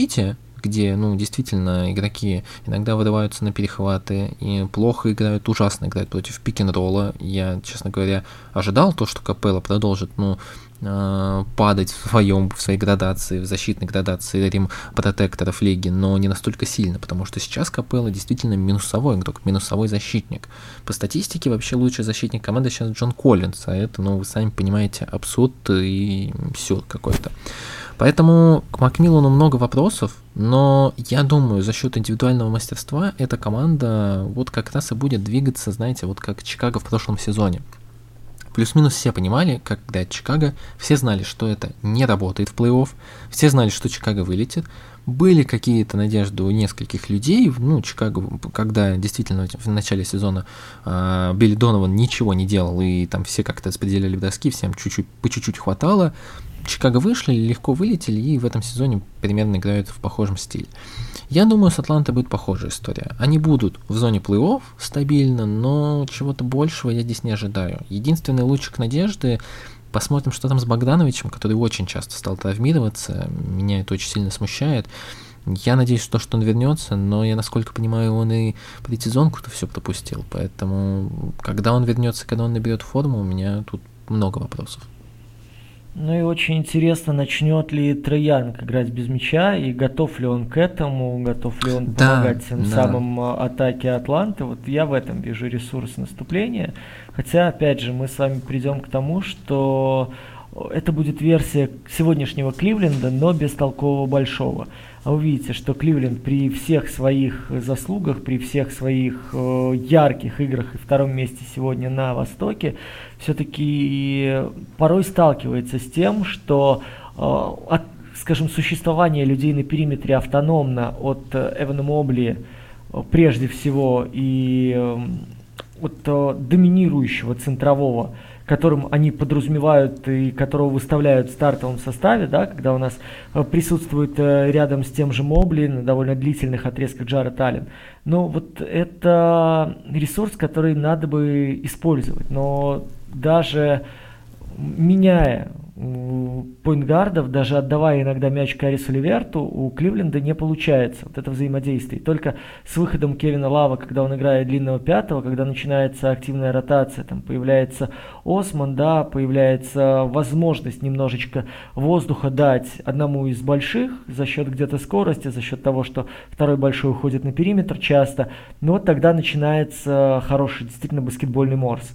где, ну, действительно, игроки иногда вырываются на перехваты и плохо играют, ужасно играют против пик-н-ролла. Я, честно говоря, ожидал то, что Капелла продолжит, ну, э, падать в своем, в своей градации, в защитной градации рим протекторов лиги, но не настолько сильно, потому что сейчас Капелла действительно минусовой игрок, минусовой защитник. По статистике вообще лучший защитник команды сейчас Джон Коллинс, а это, ну, вы сами понимаете, абсурд и все какой-то. Поэтому к Макмиллану много вопросов, но я думаю, за счет индивидуального мастерства эта команда вот как раз и будет двигаться, знаете, вот как Чикаго в прошлом сезоне. Плюс-минус все понимали, играет Чикаго, все знали, что это не работает в плей-офф, все знали, что Чикаго вылетит. Были какие-то надежды у нескольких людей, ну, Чикаго, когда действительно в начале сезона э, Билли Донован ничего не делал, и там все как-то распределяли доски, всем чуть-чуть, по чуть-чуть хватало, Чикаго вышли, легко вылетели и в этом сезоне примерно играют в похожем стиле. Я думаю, с Атлантой будет похожая история. Они будут в зоне плей-офф стабильно, но чего-то большего я здесь не ожидаю. Единственный лучик надежды Посмотрим, что там с Богдановичем, который очень часто стал травмироваться. Меня это очень сильно смущает. Я надеюсь, что, что он вернется, но я, насколько понимаю, он и предсезонку-то все пропустил. Поэтому, когда он вернется, когда он наберет форму, у меня тут много вопросов. Ну и очень интересно, начнет ли Троянг играть без мяча, и готов ли он к этому, готов ли он да, помогать тем да. самым а, атаке Атланты. Вот я в этом вижу ресурс наступления. Хотя, опять же, мы с вами придем к тому, что это будет версия сегодняшнего Кливленда, но без толкового большого. А вы видите, что Кливленд при всех своих заслугах, при всех своих э, ярких играх и втором месте сегодня на Востоке, все-таки порой сталкивается с тем, что э, от, скажем, существование людей на периметре автономно от э, Эвана Мобли э, прежде всего и э, от э, доминирующего центрового которым они подразумевают и которого выставляют в стартовом составе, да, когда у нас э, присутствует э, рядом с тем же Мобли на довольно длительных отрезках Джаред Аллен. Но вот это ресурс, который надо бы использовать. Но даже меняя поинтгардов, даже отдавая иногда мяч Карису Ливерту, у Кливленда не получается вот это взаимодействие. Только с выходом Кевина Лава, когда он играет длинного пятого, когда начинается активная ротация, там появляется Осман, да, появляется возможность немножечко воздуха дать одному из больших за счет где-то скорости, за счет того, что второй большой уходит на периметр часто. Но вот тогда начинается хороший действительно баскетбольный морс.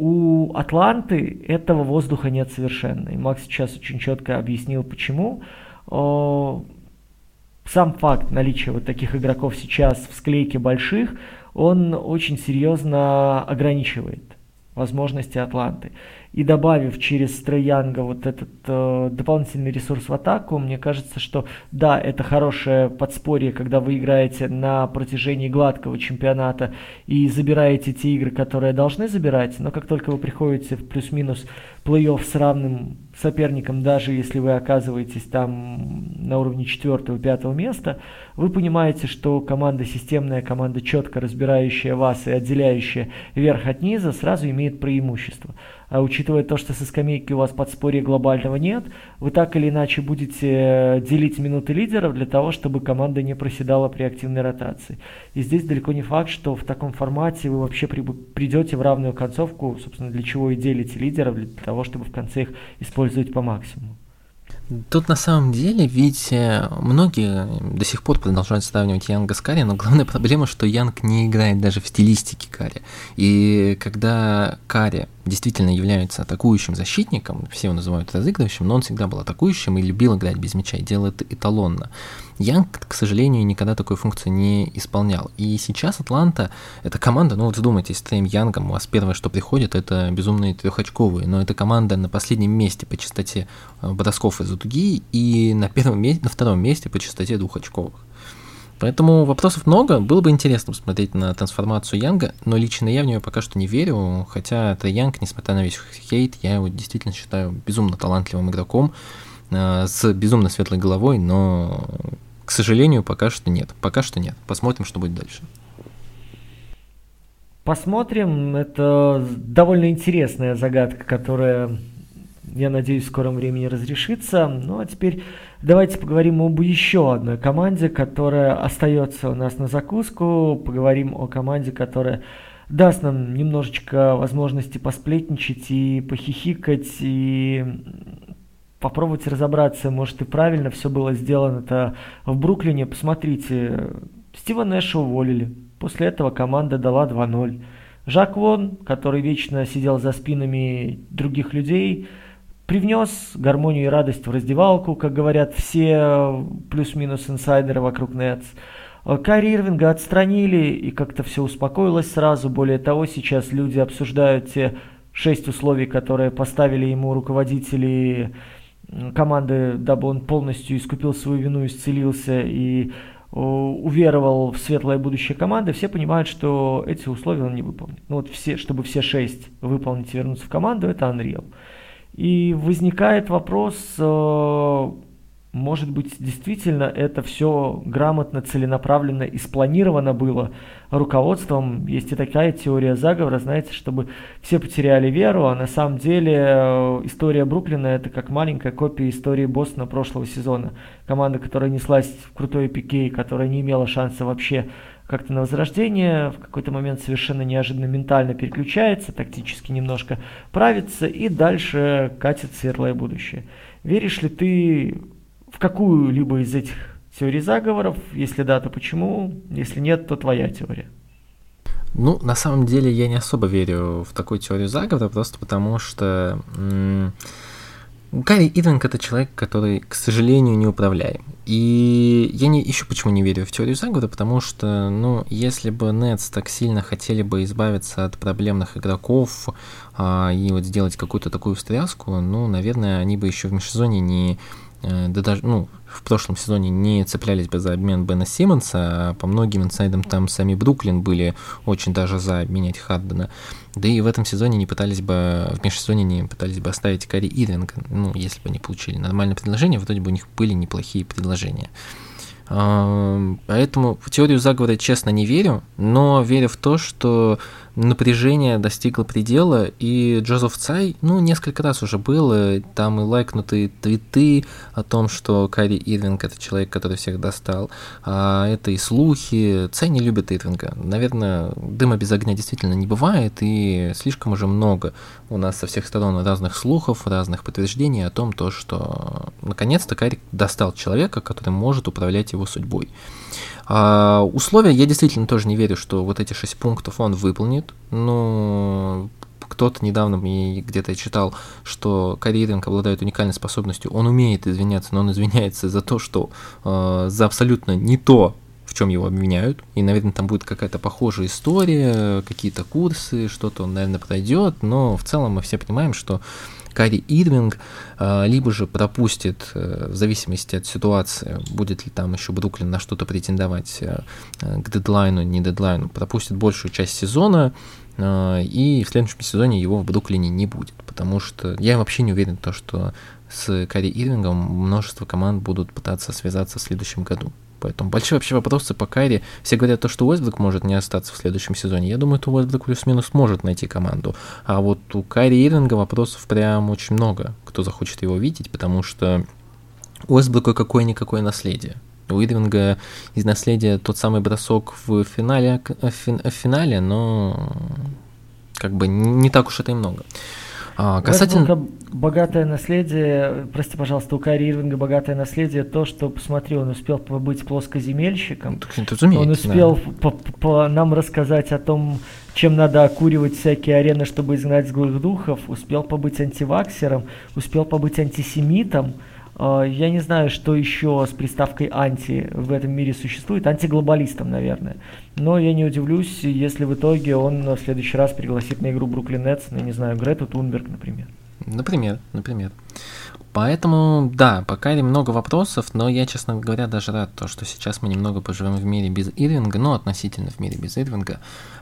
У Атланты этого воздуха нет совершенно. И Макс сейчас очень четко объяснил, почему. Сам факт наличия вот таких игроков сейчас в склейке больших, он очень серьезно ограничивает возможности Атланты. И добавив через Троянга вот этот э, дополнительный ресурс в атаку, мне кажется, что да, это хорошее подспорье, когда вы играете на протяжении гладкого чемпионата и забираете те игры, которые должны забирать, но как только вы приходите в плюс-минус плей-офф с равным соперником, даже если вы оказываетесь там на уровне 4-5 места, вы понимаете, что команда системная, команда четко разбирающая вас и отделяющая верх от низа, сразу имеет преимущество а учитывая то, что со скамейки у вас подспорья глобального нет, вы так или иначе будете э, делить минуты лидеров для того, чтобы команда не проседала при активной ротации. И здесь далеко не факт, что в таком формате вы вообще придете в равную концовку, собственно, для чего и делите лидеров, для того, чтобы в конце их использовать по максимуму. Тут на самом деле, э, многие до сих пор продолжают сравнивать Янга с Карри, но главная проблема, что Янг не играет даже в стилистике Карри. И когда Карри действительно является атакующим защитником, все его называют разыгрывающим, но он всегда был атакующим и любил играть без мяча, и делал это эталонно. Янг, к сожалению, никогда такой функции не исполнял. И сейчас Атланта — это команда, ну вот задумайтесь, с Трэем Янгом у вас первое, что приходит, это безумные трехочковые, но это команда на последнем месте по частоте э, бросков из дуги и на, первом месте, на втором месте по частоте двухочковых. Поэтому вопросов много. Было бы интересно посмотреть на трансформацию Янга, но лично я в нее пока что не верю. Хотя это Янг, несмотря на весь хейт, я его действительно считаю безумно талантливым игроком э, с безумно светлой головой, но, к сожалению, пока что нет. Пока что нет. Посмотрим, что будет дальше. Посмотрим. Это довольно интересная загадка, которая, я надеюсь, в скором времени разрешится. Ну а теперь Давайте поговорим об еще одной команде, которая остается у нас на закуску. Поговорим о команде, которая даст нам немножечко возможности посплетничать и похихикать, и попробовать разобраться, может и правильно все было сделано-то в Бруклине. Посмотрите, Стива Нэша уволили. После этого команда дала 2-0. Жак Вон, который вечно сидел за спинами других людей, привнес гармонию и радость в раздевалку, как говорят все плюс-минус инсайдеры вокруг Нетс. Карри Ирвинга отстранили, и как-то все успокоилось сразу. Более того, сейчас люди обсуждают те шесть условий, которые поставили ему руководители команды, дабы он полностью искупил свою вину, исцелился и уверовал в светлое будущее команды, все понимают, что эти условия он не выполнит. Ну вот все, чтобы все шесть выполнить и вернуться в команду, это Unreal. И возникает вопрос, э, может быть, действительно это все грамотно, целенаправленно и спланировано было руководством. Есть и такая теория заговора, знаете, чтобы все потеряли веру, а на самом деле э, история Бруклина это как маленькая копия истории Бостона прошлого сезона. Команда, которая неслась в крутой пике, которая не имела шанса вообще как-то на возрождение, в какой-то момент совершенно неожиданно ментально переключается, тактически немножко правится и дальше катит светлое будущее. Веришь ли ты в какую-либо из этих теорий заговоров? Если да, то почему? Если нет, то твоя теория. Ну, на самом деле я не особо верю в такую теорию заговора, просто потому что м- Гарри Ирвинг это человек, который, к сожалению, не управляем. И я не еще почему не верю в теорию заговора, потому что, ну, если бы Нетс так сильно хотели бы избавиться от проблемных игроков а, и вот сделать какую-то такую встряску, ну, наверное, они бы еще в межсезонье не Э, да даже, ну, в прошлом сезоне не цеплялись бы за обмен Бена Симмонса, а по многим инсайдам там сами Бруклин были очень даже за обменять Хардена. Да и в этом сезоне не пытались бы, в межсезоне не пытались бы оставить Кари Ирвинга, ну, если бы они получили нормальное предложение, в итоге бы у них были неплохие предложения. Поэтому в теорию заговора, честно, не верю, но верю в то, что напряжение достигло предела, и Джозеф Цай, ну, несколько раз уже было, там и лайкнутые твиты о том, что Кари Ирвинг это человек, который всех достал, а это и слухи. Цай не любит Ирвинга. Наверное, дыма без огня действительно не бывает, и слишком уже много у нас со всех сторон разных слухов, разных подтверждений о том, то, что наконец-то Кари достал человека, который может управлять его судьбой. А, условия, я действительно тоже не верю, что вот эти шесть пунктов он выполнит, но кто-то недавно мне где-то читал, что Кари Ирвинг обладает уникальной способностью, он умеет извиняться, но он извиняется за то, что э, за абсолютно не то, в чем его обвиняют, и, наверное, там будет какая-то похожая история, какие-то курсы, что-то он, наверное, пройдет, но в целом мы все понимаем, что Кари Ирвинг а, либо же пропустит, э, в зависимости от ситуации, будет ли там еще Бруклин на что-то претендовать э, к дедлайну, не дедлайну, пропустит большую часть сезона, и в следующем сезоне его в Бруклине не будет, потому что я вообще не уверен, то, что с Кари Ирвингом множество команд будут пытаться связаться в следующем году. Поэтому большие вообще вопросы по Кайре. Все говорят то, что Уэсбрук может не остаться в следующем сезоне. Я думаю, что Уэсбрук плюс-минус может найти команду. А вот у Кайри Ирвинга вопросов прям очень много, кто захочет его видеть, потому что у Уэсбрука какое-никакое наследие. У Ирвинга из наследия тот самый бросок в финале, в финале но как бы не так уж это и много. А, касательно... богатое наследие, прости, пожалуйста, у Кари Ирвинга богатое наследие, то, что, посмотри, он успел быть плоскоземельщиком, ну, он успел да. по, по нам рассказать о том, чем надо окуривать всякие арены, чтобы изгнать злых духов, успел побыть антиваксером, успел побыть антисемитом, я не знаю, что еще с приставкой «анти» в этом мире существует. Антиглобалистом, наверное. Но я не удивлюсь, если в итоге он в следующий раз пригласит на игру Бруклин Нетс, ну, не знаю, Грету Тунберг, например. Например, например. Поэтому, да, пока много вопросов, но я, честно говоря, даже рад, то, что сейчас мы немного поживем в мире без Ирвинга, ну, относительно в мире без Ирвинга.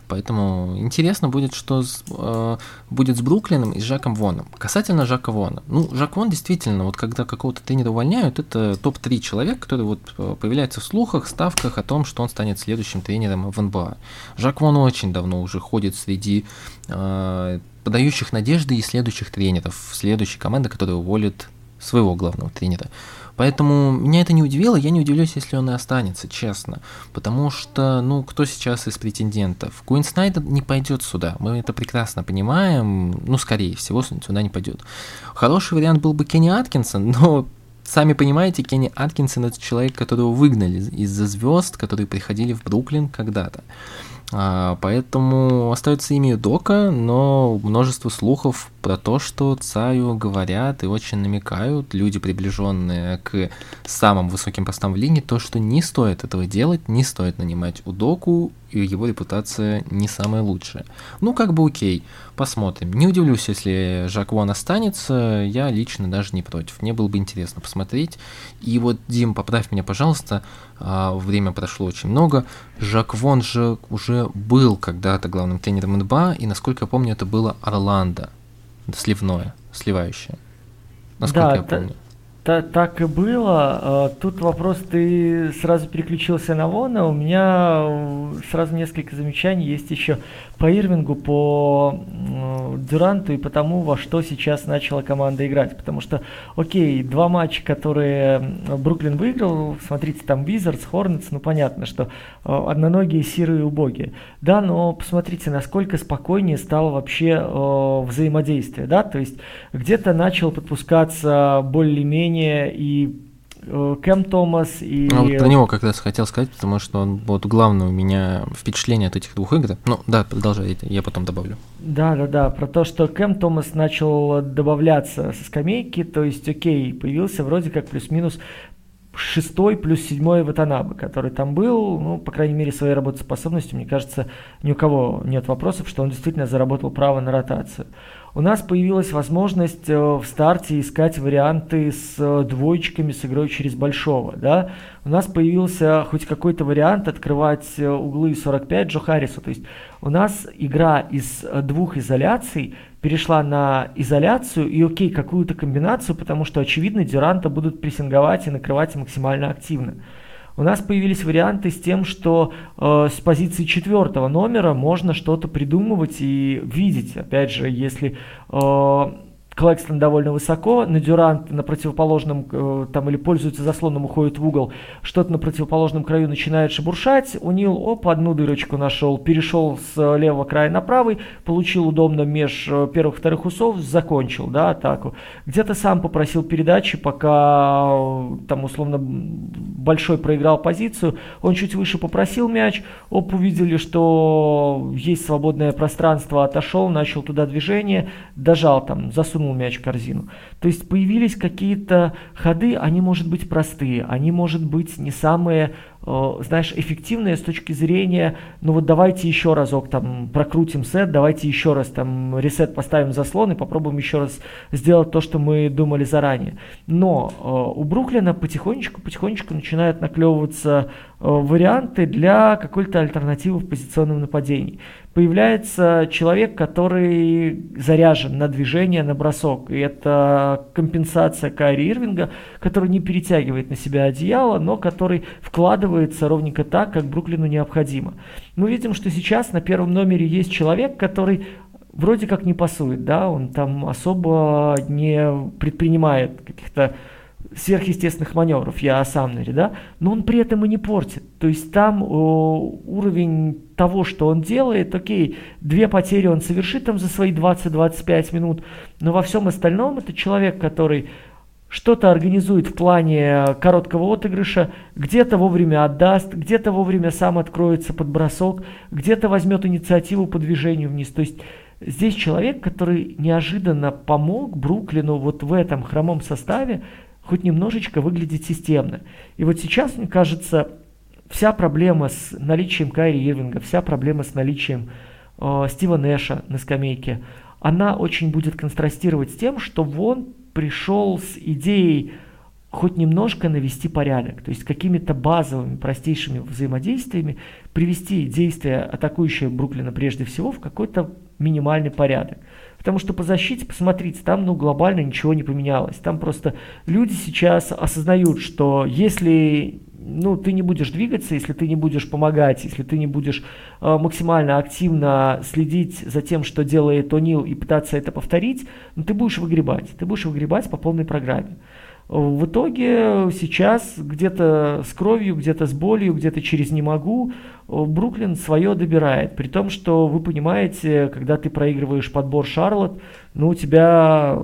Поэтому интересно будет, что с, э, будет с Бруклином и с Жаком Воном. Касательно Жака Вона. Ну, Жак Вон действительно, вот когда какого-то тренера увольняют, это топ-3 человек, которые вот э, появляются в слухах, ставках о том, что он станет следующим тренером в НБА. Жак Вон очень давно уже ходит среди э, подающих надежды и следующих тренеров, следующей команды, которая уволит своего главного тренера. Поэтому меня это не удивило, я не удивлюсь, если он и останется, честно. Потому что, ну, кто сейчас из претендентов? Куин Снайдер не пойдет сюда, мы это прекрасно понимаем, ну, скорее всего, сюда не пойдет. Хороший вариант был бы Кенни Аткинсон, но сами понимаете, Кенни Аткинсон это человек, которого выгнали из-за звезд, которые приходили в Бруклин когда-то. А, поэтому остается имя Дока, но множество слухов про то, что Цаю говорят и очень намекают люди, приближенные к самым высоким постам в линии, то, что не стоит этого делать, не стоит нанимать Удоку, и его репутация не самая лучшая. Ну, как бы окей, посмотрим. Не удивлюсь, если Жак Вон останется, я лично даже не против. Мне было бы интересно посмотреть. И вот, Дим, поправь меня, пожалуйста, а, время прошло очень много. Жак Вон же уже был когда-то главным тренером НБА, и, насколько я помню, это было Орландо, сливное, сливающее. Насколько да, я помню. Та, так и было. А, тут вопрос, ты сразу переключился на Вона. У меня э, сразу несколько замечаний есть еще по Ирвингу, по Дюранту и по тому, во что сейчас начала команда играть. Потому что, окей, два матча, которые Бруклин выиграл, смотрите, там Визардс, Хорнетс, ну понятно, что э, одноногие, сирые, убогие. Да, но посмотрите, насколько спокойнее стало вообще э, взаимодействие, да, то есть где-то начал подпускаться более-менее Пенни и э, Кэм Томас и... А вот про него как раз хотел сказать, потому что он вот главное у меня впечатление от этих двух игр. Ну да, продолжайте, я потом добавлю. Да, да, да, про то, что Кэм Томас начал добавляться со скамейки, то есть, окей, появился вроде как плюс-минус шестой плюс седьмой Ватанабы, который там был, ну, по крайней мере, своей работоспособностью, мне кажется, ни у кого нет вопросов, что он действительно заработал право на ротацию у нас появилась возможность э, в старте искать варианты с э, двоечками, с игрой через большого. Да? У нас появился хоть какой-то вариант открывать э, углы 45 Джо Харрису. То есть у нас игра из двух изоляций перешла на изоляцию и окей, какую-то комбинацию, потому что, очевидно, Дюранта будут прессинговать и накрывать максимально активно. У нас появились варианты с тем, что э, с позиции четвертого номера можно что-то придумывать и видеть. Опять же, если э, Клэкстон довольно высоко, на Дюрант на противоположном, э, там или пользуется заслоном, уходит в угол, что-то на противоположном краю начинает шебуршать, у Нил, оп, одну дырочку нашел, перешел с левого края на правый, получил удобно меж э, первых вторых усов, закончил, да, атаку. Где-то сам попросил передачи, пока э, там условно большой проиграл позицию, он чуть выше попросил мяч, оп, увидели, что есть свободное пространство, отошел, начал туда движение, дожал там, засунул засунул мяч в корзину. То есть появились какие-то ходы, они, может быть, простые, они, может быть, не самые Э, знаешь, эффективные с точки зрения, ну вот давайте еще разок там прокрутим сет, давайте еще раз там ресет поставим заслон и попробуем еще раз сделать то, что мы думали заранее. Но э, у Бруклина потихонечку-потихонечку начинают наклевываться э, варианты для какой-то альтернативы в позиционном нападении. Появляется человек, который заряжен на движение, на бросок. И это компенсация Кайри Ирвинга, который не перетягивает на себя одеяло, но который вкладывает складывается ровненько так, как Бруклину необходимо. Мы видим, что сейчас на первом номере есть человек, который вроде как не пасует, да, он там особо не предпринимает каких-то сверхъестественных маневров, я о Самнере, да, но он при этом и не портит. То есть там о, уровень того, что он делает, окей, две потери он совершит там за свои 20-25 минут, но во всем остальном это человек, который что-то организует в плане короткого отыгрыша, где-то вовремя отдаст, где-то вовремя сам откроется под бросок, где-то возьмет инициативу по движению вниз. То есть здесь человек, который неожиданно помог Бруклину вот в этом хромом составе хоть немножечко выглядеть системно. И вот сейчас, мне кажется, вся проблема с наличием Кайри Ирвинга, вся проблема с наличием э, Стива Нэша на скамейке, она очень будет контрастировать с тем, что вон пришел с идеей хоть немножко навести порядок, то есть какими-то базовыми, простейшими взаимодействиями привести действия атакующего Бруклина прежде всего в какой-то минимальный порядок. Потому что по защите, посмотрите, там ну, глобально ничего не поменялось. Там просто люди сейчас осознают, что если ну, ты не будешь двигаться, если ты не будешь помогать, если ты не будешь э, максимально активно следить за тем, что делает О'Нил и пытаться это повторить, ну, ты будешь выгребать. Ты будешь выгребать по полной программе. В итоге сейчас где-то с кровью, где-то с болью, где-то через «не могу» Бруклин свое добирает. При том, что вы понимаете, когда ты проигрываешь подбор Шарлот, ну у тебя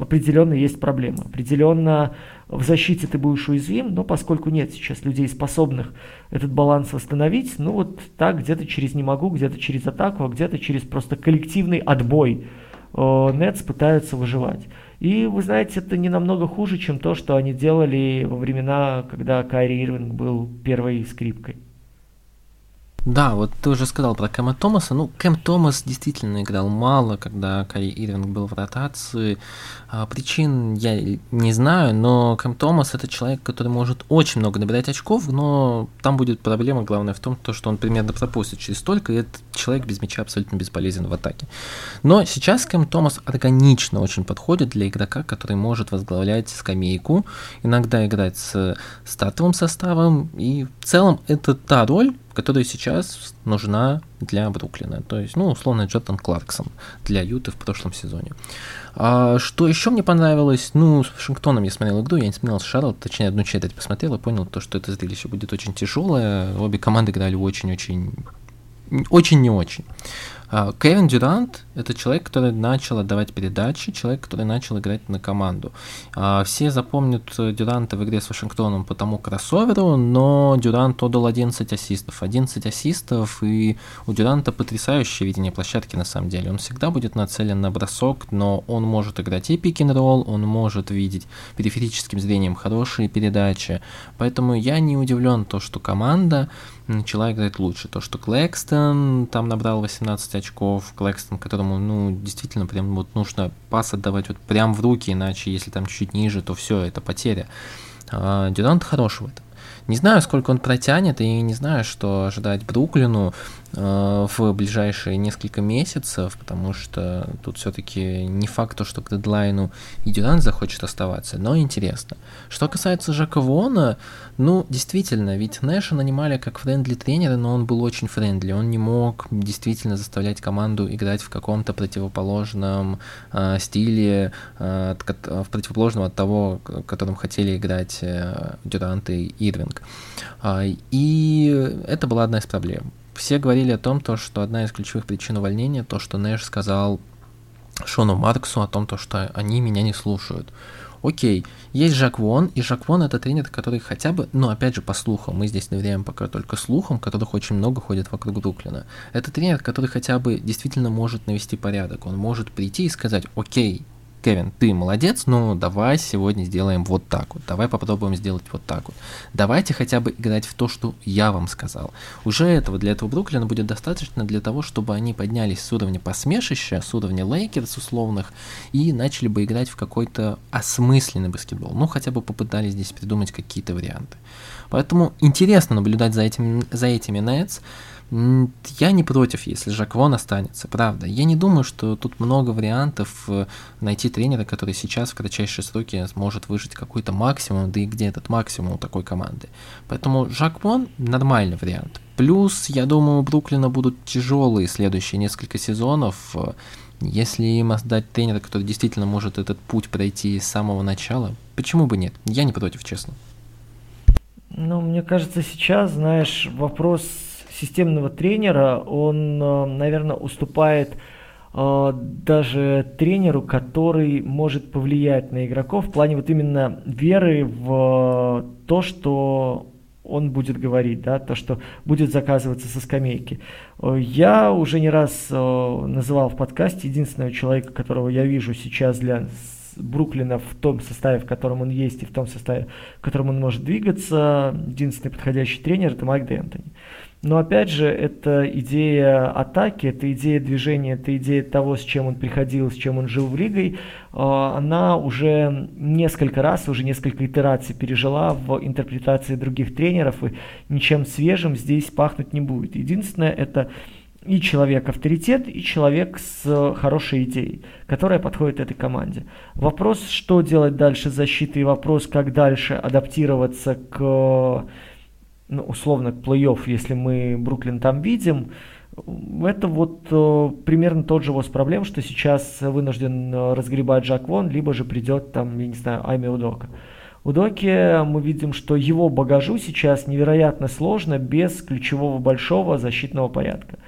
определенно есть проблема. Определенно в защите ты будешь уязвим, но поскольку нет сейчас людей, способных этот баланс восстановить, ну вот так где-то через «не могу», где-то через атаку, а где-то через просто коллективный отбой Нетс пытаются выживать. И вы знаете, это не намного хуже, чем то, что они делали во времена, когда Кайри Ирвинг был первой скрипкой. Да, вот ты уже сказал про Кэма Томаса. Ну, Кэм Томас действительно играл мало, когда Кари Ирвинг был в ротации. А, причин я не знаю, но Кэм Томас это человек, который может очень много набирать очков, но там будет проблема, главное в том, то, что он примерно пропустит через столько, и этот человек без мяча абсолютно бесполезен в атаке. Но сейчас Кэм Томас органично очень подходит для игрока, который может возглавлять скамейку, иногда играть с стартовым составом, и в целом это та роль, которая сейчас нужна для Бруклина. То есть, ну, условно, Джордан Кларксон для Юты в прошлом сезоне. А, что еще мне понравилось? Ну, с Вашингтоном я смотрел игру, я не смотрел с Шарлот, точнее, одну четверть посмотрел и понял, то, что это зрелище будет очень тяжелое. Обе команды играли очень-очень очень не очень. А, Кевин Дюрант – это человек, который начал отдавать передачи, человек, который начал играть на команду. А, все запомнят Дюранта в игре с Вашингтоном по тому кроссоверу, но Дюрант отдал 11 ассистов. 11 ассистов, и у Дюранта потрясающее видение площадки на самом деле. Он всегда будет нацелен на бросок, но он может играть и пик-н-ролл, он может видеть периферическим зрением хорошие передачи. Поэтому я не удивлен то, что команда начала играть лучше. То, что Клэкстон там набрал 18 очков, Клэкстон, которому, ну, действительно, прям вот нужно пас отдавать вот прям в руки, иначе, если там чуть-чуть ниже, то все, это потеря. А, Дюрант хороший в этом. Не знаю, сколько он протянет, и не знаю, что ожидать Бруклину в ближайшие несколько месяцев, потому что тут все-таки не факт, что к дедлайну и Дюрант захочет оставаться, но интересно. Что касается Жака Вона, ну, действительно, ведь Нэша нанимали как friendly тренера, но он был очень friendly, он не мог действительно заставлять команду играть в каком-то противоположном э, стиле, э, в противоположном от того, которым хотели играть э, Дюрант и Ирвинг. А, и это была одна из проблем. Все говорили о том, то, что одна из ключевых причин увольнения, то, что Нэш сказал Шону Марксу о том, то, что они меня не слушают. Окей, есть Жак Вон, и Жак Вон это тренер, который хотя бы, ну опять же по слухам, мы здесь доверяем пока только слухам, которых очень много ходит вокруг Бруклина. Это тренер, который хотя бы действительно может навести порядок, он может прийти и сказать, окей, Кевин, ты молодец, но давай сегодня сделаем вот так вот, давай попробуем сделать вот так вот. Давайте хотя бы играть в то, что я вам сказал. Уже этого, для этого Бруклина будет достаточно для того, чтобы они поднялись с уровня посмешища, с уровня Лейкерс условных, и начали бы играть в какой-то осмысленный баскетбол. Ну, хотя бы попытались здесь придумать какие-то варианты. Поэтому интересно наблюдать за, этим, за этими Nets. Я не против, если Жак Вон останется, правда. Я не думаю, что тут много вариантов э, найти тренера, который сейчас в кратчайшие сроки сможет выжить какой-то максимум, да и где этот максимум у такой команды. Поэтому Жак Вон нормальный вариант. Плюс, я думаю, у Бруклина будут тяжелые следующие несколько сезонов. Если им отдать тренера, который действительно может этот путь пройти с самого начала, почему бы нет? Я не против, честно. Ну, мне кажется, сейчас, знаешь, вопрос системного тренера, он, э, наверное, уступает э, даже тренеру, который может повлиять на игроков в плане вот именно веры в то, что он будет говорить, да, то, что будет заказываться со скамейки. Э, я уже не раз называл в подкасте единственного человека, которого я вижу сейчас для Бруклина в том составе, в котором он есть, и в том составе, в котором он может двигаться. Единственный подходящий тренер – это Майк Д'Энтони. Но опять же, это идея атаки, это идея движения, это идея того, с чем он приходил, с чем он жил в Лигой, а, она уже несколько раз, уже несколько итераций пережила в интерпретации других тренеров, и ничем свежим здесь пахнуть не будет. Единственное, это и человек-авторитет, и человек с хорошей идеей, которая подходит этой команде. Вопрос, что делать дальше с защитой, и вопрос, как дальше адаптироваться к ну, условно, плей-офф, если мы Бруклин там видим, это вот э, примерно тот же воз проблем, что сейчас вынужден э, разгребать Жак Вон, либо же придет там, я не знаю, Айми Удока. У Доки мы видим, что его багажу сейчас невероятно сложно без ключевого большого защитного порядка.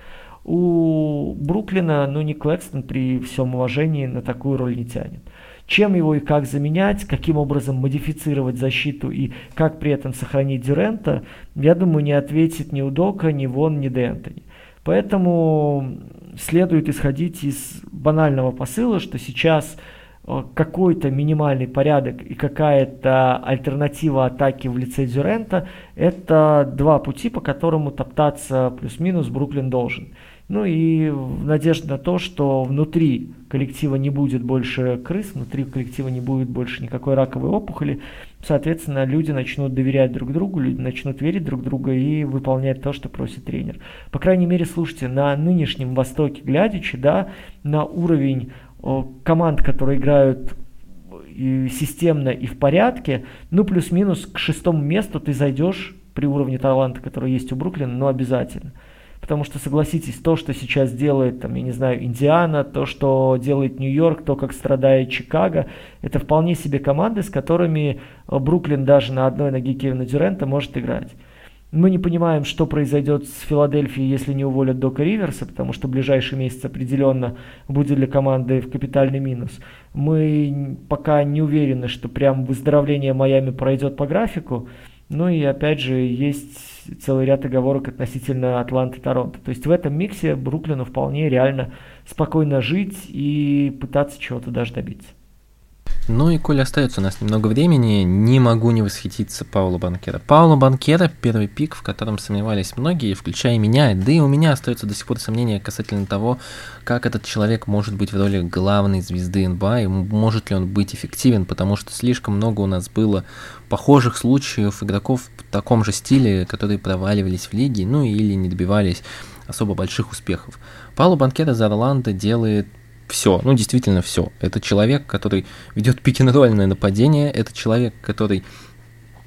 У Бруклина, ну, не Клэкстон при всем уважении на такую роль не тянет чем его и как заменять, каким образом модифицировать защиту и как при этом сохранить Дюрента, я думаю, не ответит ни Удока, ни Вон, ни Д'Энтони. Поэтому следует исходить из банального посыла, что сейчас э, какой-то минимальный порядок и какая-то альтернатива атаки в лице Дюрента – это два пути, по которому топтаться плюс-минус Бруклин должен. Ну и надежда на то, что внутри коллектива не будет больше крыс, внутри коллектива не будет больше никакой раковой опухоли. Соответственно, люди начнут доверять друг другу, люди начнут верить друг другу и выполнять то, что просит тренер. По крайней мере, слушайте, на нынешнем Востоке глядячи, да, на уровень команд, которые играют и системно и в порядке, ну плюс-минус к шестому месту ты зайдешь при уровне таланта, который есть у Бруклина, но обязательно. Потому что, согласитесь, то, что сейчас делает, там, я не знаю, Индиана, то, что делает Нью-Йорк, то, как страдает Чикаго, это вполне себе команды, с которыми э, Бруклин даже на одной ноге Кевина Дюрента может играть. Мы не понимаем, что произойдет с Филадельфией, если не уволят Дока Риверса, потому что ближайший месяц определенно будет для команды в капитальный минус. Мы пока не уверены, что прям выздоровление Майами пройдет по графику. Ну и опять же, есть целый ряд оговорок относительно Атланты Торонто. То есть в этом миксе Бруклину вполне реально спокойно жить и пытаться чего-то даже добиться. Ну и коли остается у нас немного времени, не могу не восхититься Пауло Банкера. Пауло Банкера – первый пик, в котором сомневались многие, включая меня, да и у меня остается до сих пор сомнение касательно того, как этот человек может быть в роли главной звезды НБА, и может ли он быть эффективен, потому что слишком много у нас было похожих случаев игроков в таком же стиле, которые проваливались в лиге, ну или не добивались особо больших успехов. Пауло Банкера за Орландо делает все, ну действительно все. Это человек, который ведет пикинг-рольное нападение, это человек, который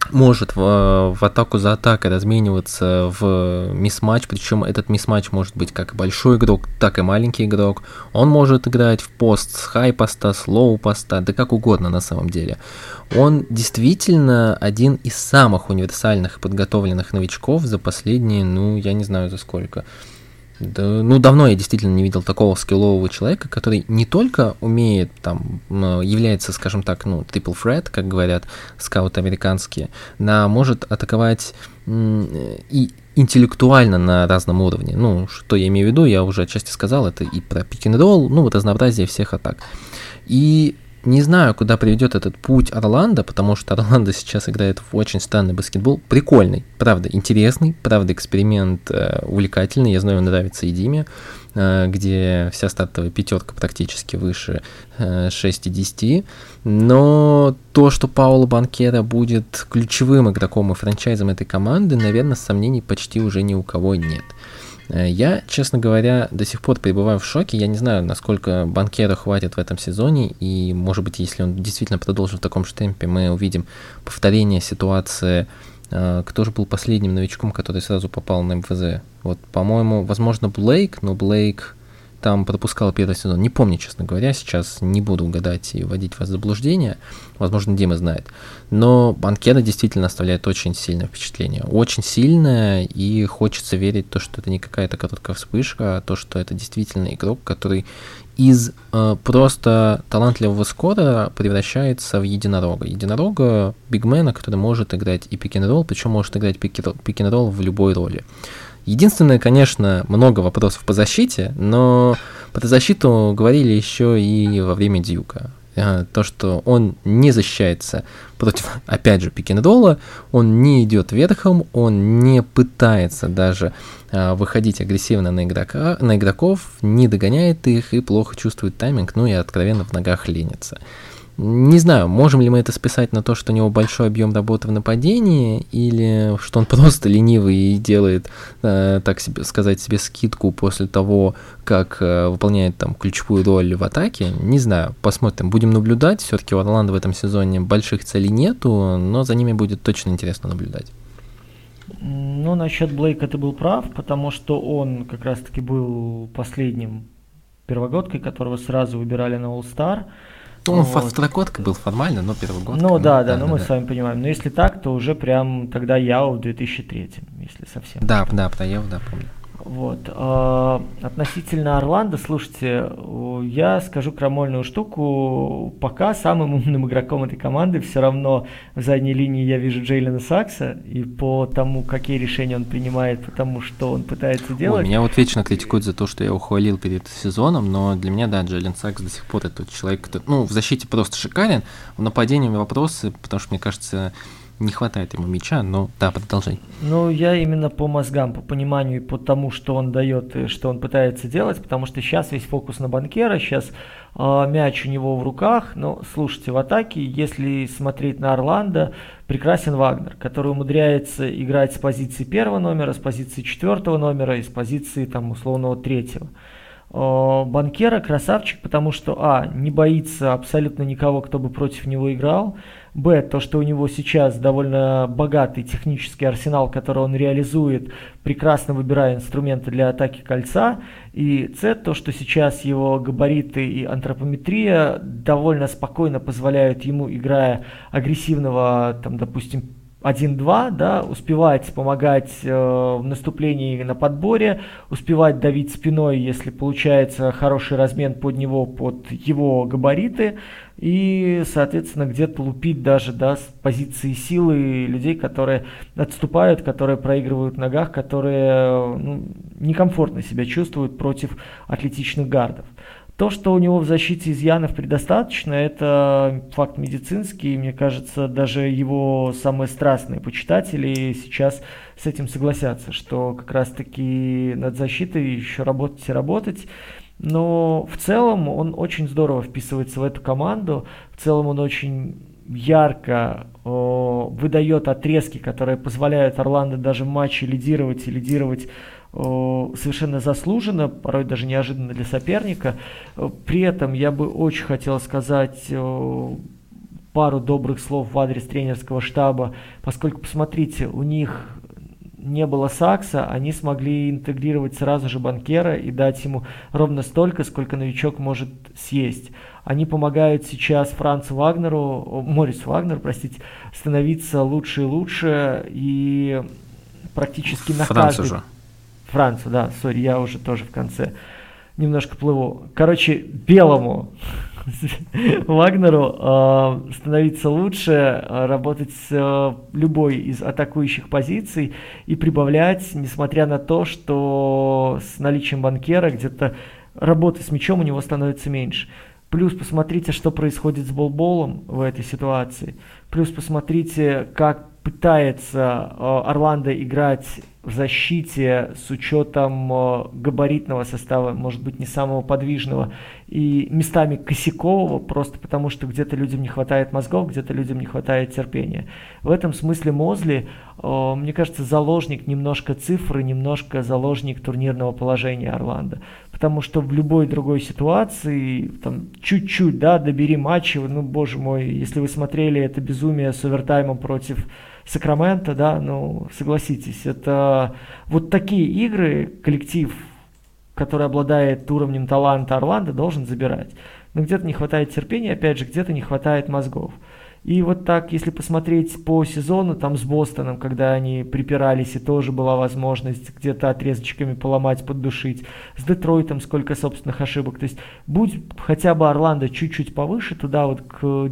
может в, в атаку за атакой размениваться в мисс-матч, причем этот мисс-матч может быть как большой игрок, так и маленький игрок. Он может играть в пост с хай-поста, с лоу-поста, да как угодно на самом деле. Он действительно один из самых универсальных подготовленных новичков за последние, ну, я не знаю за сколько, да, ну, давно я действительно не видел такого скиллового человека, который не только умеет, там, является, скажем так, ну, triple threat, как говорят скауты американские, но может атаковать и интеллектуально на разном уровне. Ну, что я имею в виду, я уже отчасти сказал, это и про пик ролл ну, вот разнообразие всех атак. И не знаю, куда приведет этот путь Орландо, потому что Орландо сейчас играет в очень странный баскетбол. Прикольный, правда, интересный, правда, эксперимент э, увлекательный. Я знаю, он нравится и Диме, э, где вся стартовая пятерка практически выше э, 6,10. Но то, что Пауло Банкера будет ключевым игроком и франчайзом этой команды, наверное, сомнений почти уже ни у кого нет. Я, честно говоря, до сих пор пребываю в шоке. Я не знаю, насколько банкера хватит в этом сезоне. И, может быть, если он действительно продолжит в таком же темпе, мы увидим повторение ситуации. Э, кто же был последним новичком, который сразу попал на МВЗ? Вот, по-моему, возможно, Блейк, но Блейк там пропускал первый сезон. Не помню, честно говоря, сейчас не буду угадать и вводить вас в заблуждение. Возможно, Дима знает. Но Банкета действительно оставляет очень сильное впечатление. Очень сильное, и хочется верить то, что это не какая-то короткая вспышка, а то, что это действительно игрок, который из э, просто талантливого скора превращается в единорога. Единорога, бигмена, который может играть и пик-н-ролл, причем может играть пик-н-ролл в любой роли. Единственное, конечно, много вопросов по защите, но про защиту говорили еще и во время Дьюка. Э, то, что он не защищается против, опять же, пикинг-ролла, он не идет верхом, он не пытается даже а, выходить агрессивно на, игрока, на игроков, не догоняет их и плохо чувствует тайминг, ну и откровенно в ногах ленится. Не знаю, можем ли мы это списать на то, что у него большой объем работы в нападении, или что он просто ленивый и делает, э, так себе, сказать, себе скидку после того, как э, выполняет там ключевую роль в атаке. Не знаю, посмотрим, будем наблюдать. Все-таки у Орландо в этом сезоне больших целей нету, но за ними будет точно интересно наблюдать. Ну, насчет Блейка ты был прав, потому что он как раз-таки был последним первогодкой, которого сразу выбирали на All-Star. Ну, он вот. второкодка был формально, но первый год. Ну да, да, да, ну да, мы да. с вами понимаем. Но если так, то уже прям тогда Яо в 2003, если совсем. Да, да, про Яо, да, помню. Вот. А, относительно Орландо, слушайте, я скажу крамольную штуку. Пока самым умным игроком этой команды все равно в задней линии я вижу Джейлена Сакса. И по тому, какие решения он принимает, по тому, что он пытается делать. Ой, меня вот вечно критикуют за то, что я ухвалил перед сезоном, но для меня, да, Джейлен Сакс до сих пор это тот человек, который, ну, в защите просто шикарен, в нападении вопросы, потому что, мне кажется, не хватает ему мяча, но да, продолжай. Ну, я именно по мозгам, по пониманию и по тому, что он дает что он пытается делать, потому что сейчас весь фокус на банкера, сейчас э, мяч у него в руках, но слушайте, в атаке, если смотреть на Орландо, прекрасен Вагнер, который умудряется играть с позиции первого номера, с позиции четвертого номера и с позиции там условного третьего. Банкера красавчик, потому что, а, не боится абсолютно никого, кто бы против него играл, Б, то, что у него сейчас довольно богатый технический арсенал, который он реализует, прекрасно выбирая инструменты для атаки кольца. И С, то, что сейчас его габариты и антропометрия довольно спокойно позволяют ему, играя агрессивного, там, допустим, 1-2, да, успевать помогать э, в наступлении на подборе, успевать давить спиной, если получается хороший размен под него, под его габариты, и, соответственно, где-то лупить даже да, с позиции силы людей, которые отступают, которые проигрывают в ногах, которые ну, некомфортно себя чувствуют против атлетичных гардов. То, что у него в защите изъянов предостаточно, это факт медицинский. Мне кажется, даже его самые страстные почитатели сейчас с этим согласятся, что как раз-таки над защитой еще работать и работать. Но в целом он очень здорово вписывается в эту команду. В целом он очень ярко о, выдает отрезки, которые позволяют Орландо даже в матче лидировать и лидировать совершенно заслуженно, порой даже неожиданно для соперника. При этом я бы очень хотел сказать пару добрых слов в адрес тренерского штаба, поскольку, посмотрите, у них не было Сакса, они смогли интегрировать сразу же банкера и дать ему ровно столько, сколько новичок может съесть. Они помогают сейчас Францу Вагнеру, Морису Вагнеру, простите, становиться лучше и лучше, и практически на Францу каждый... же. Францу, да, сори, я уже тоже в конце немножко плыву. Короче, белому Вагнеру э, становиться лучше, э, работать с э, любой из атакующих позиций и прибавлять, несмотря на то, что с наличием банкера где-то работы с мячом у него становится меньше. Плюс посмотрите, что происходит с болболом в этой ситуации. Плюс посмотрите, как пытается э, Орландо играть в защите с учетом э, габаритного состава, может быть, не самого подвижного, и местами косякового, просто потому что где-то людям не хватает мозгов, где-то людям не хватает терпения. В этом смысле Мозли, э, мне кажется, заложник немножко цифры, немножко заложник турнирного положения Орландо. Потому что в любой другой ситуации, там, чуть-чуть, да, добери матчи, ну, боже мой, если вы смотрели это безумие с овертаймом против Сакрамента, да, ну, согласитесь, это вот такие игры коллектив, который обладает уровнем таланта Орландо, должен забирать. Но где-то не хватает терпения, опять же, где-то не хватает мозгов. И вот так, если посмотреть по сезону, там с Бостоном, когда они припирались, и тоже была возможность где-то отрезочками поломать, поддушить. С Детройтом сколько собственных ошибок. То есть будь хотя бы Орландо чуть-чуть повыше, туда вот к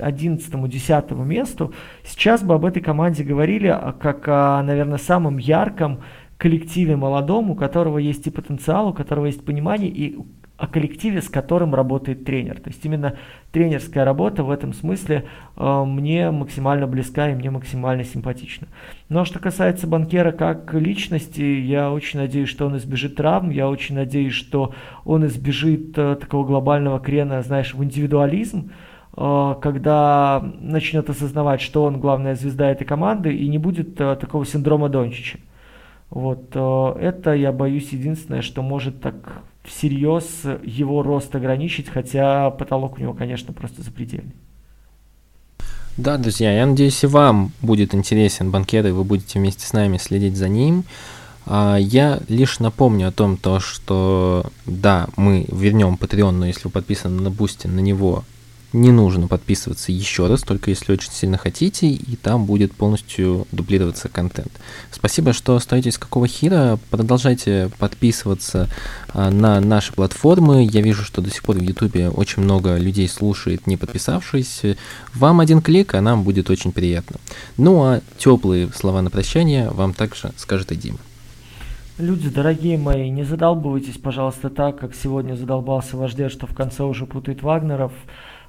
11-10 месту, сейчас бы об этой команде говорили как о, наверное, самом ярком коллективе молодом, у которого есть и потенциал, у которого есть понимание, и о коллективе, с которым работает тренер. То есть именно тренерская работа в этом смысле э, мне максимально близка и мне максимально симпатична. Но что касается банкера как личности, я очень надеюсь, что он избежит травм, я очень надеюсь, что он избежит э, такого глобального крена, знаешь, в индивидуализм, когда начнет осознавать, что он главная звезда этой команды, и не будет э, такого синдрома Дончича. Вот э, это, я боюсь, единственное, что может так всерьез его рост ограничить, хотя потолок у него, конечно, просто запредельный. Да, друзья, я надеюсь, и вам будет интересен банкет, и вы будете вместе с нами следить за ним. А, я лишь напомню о том, то, что да, мы вернем Patreon, но если вы подписаны на Boosty, на него не нужно подписываться еще раз, только если очень сильно хотите, и там будет полностью дублироваться контент. Спасибо, что остаетесь какого хера. Продолжайте подписываться а, на наши платформы. Я вижу, что до сих пор в Ютубе очень много людей слушает, не подписавшись. Вам один клик, а нам будет очень приятно. Ну а теплые слова на прощание вам также скажет и Дима. Люди, дорогие мои, не задолбывайтесь, пожалуйста, так, как сегодня задолбался ваш дед, что в конце уже путает Вагнеров.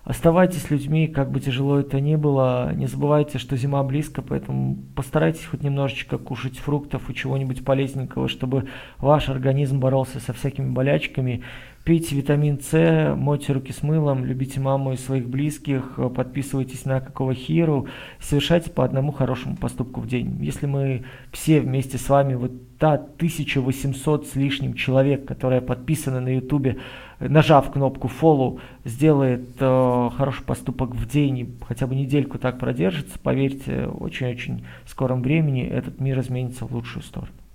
Оставайтесь людьми, как бы тяжело это ни было. Не забывайте, что зима близко, поэтому постарайтесь хоть немножечко кушать фруктов и чего-нибудь полезненького, чтобы ваш организм боролся со всякими болячками. Пейте витамин С, мойте руки с мылом, любите маму и своих близких, подписывайтесь на какого хиру, совершайте по одному хорошему поступку в день. Если мы все вместе с вами, вот та 1800 с лишним человек, которые подписаны на ютубе, нажав кнопку follow, сделает э, хороший поступок в день хотя бы недельку так продержится, поверьте, очень-очень скором времени этот мир изменится в лучшую сторону.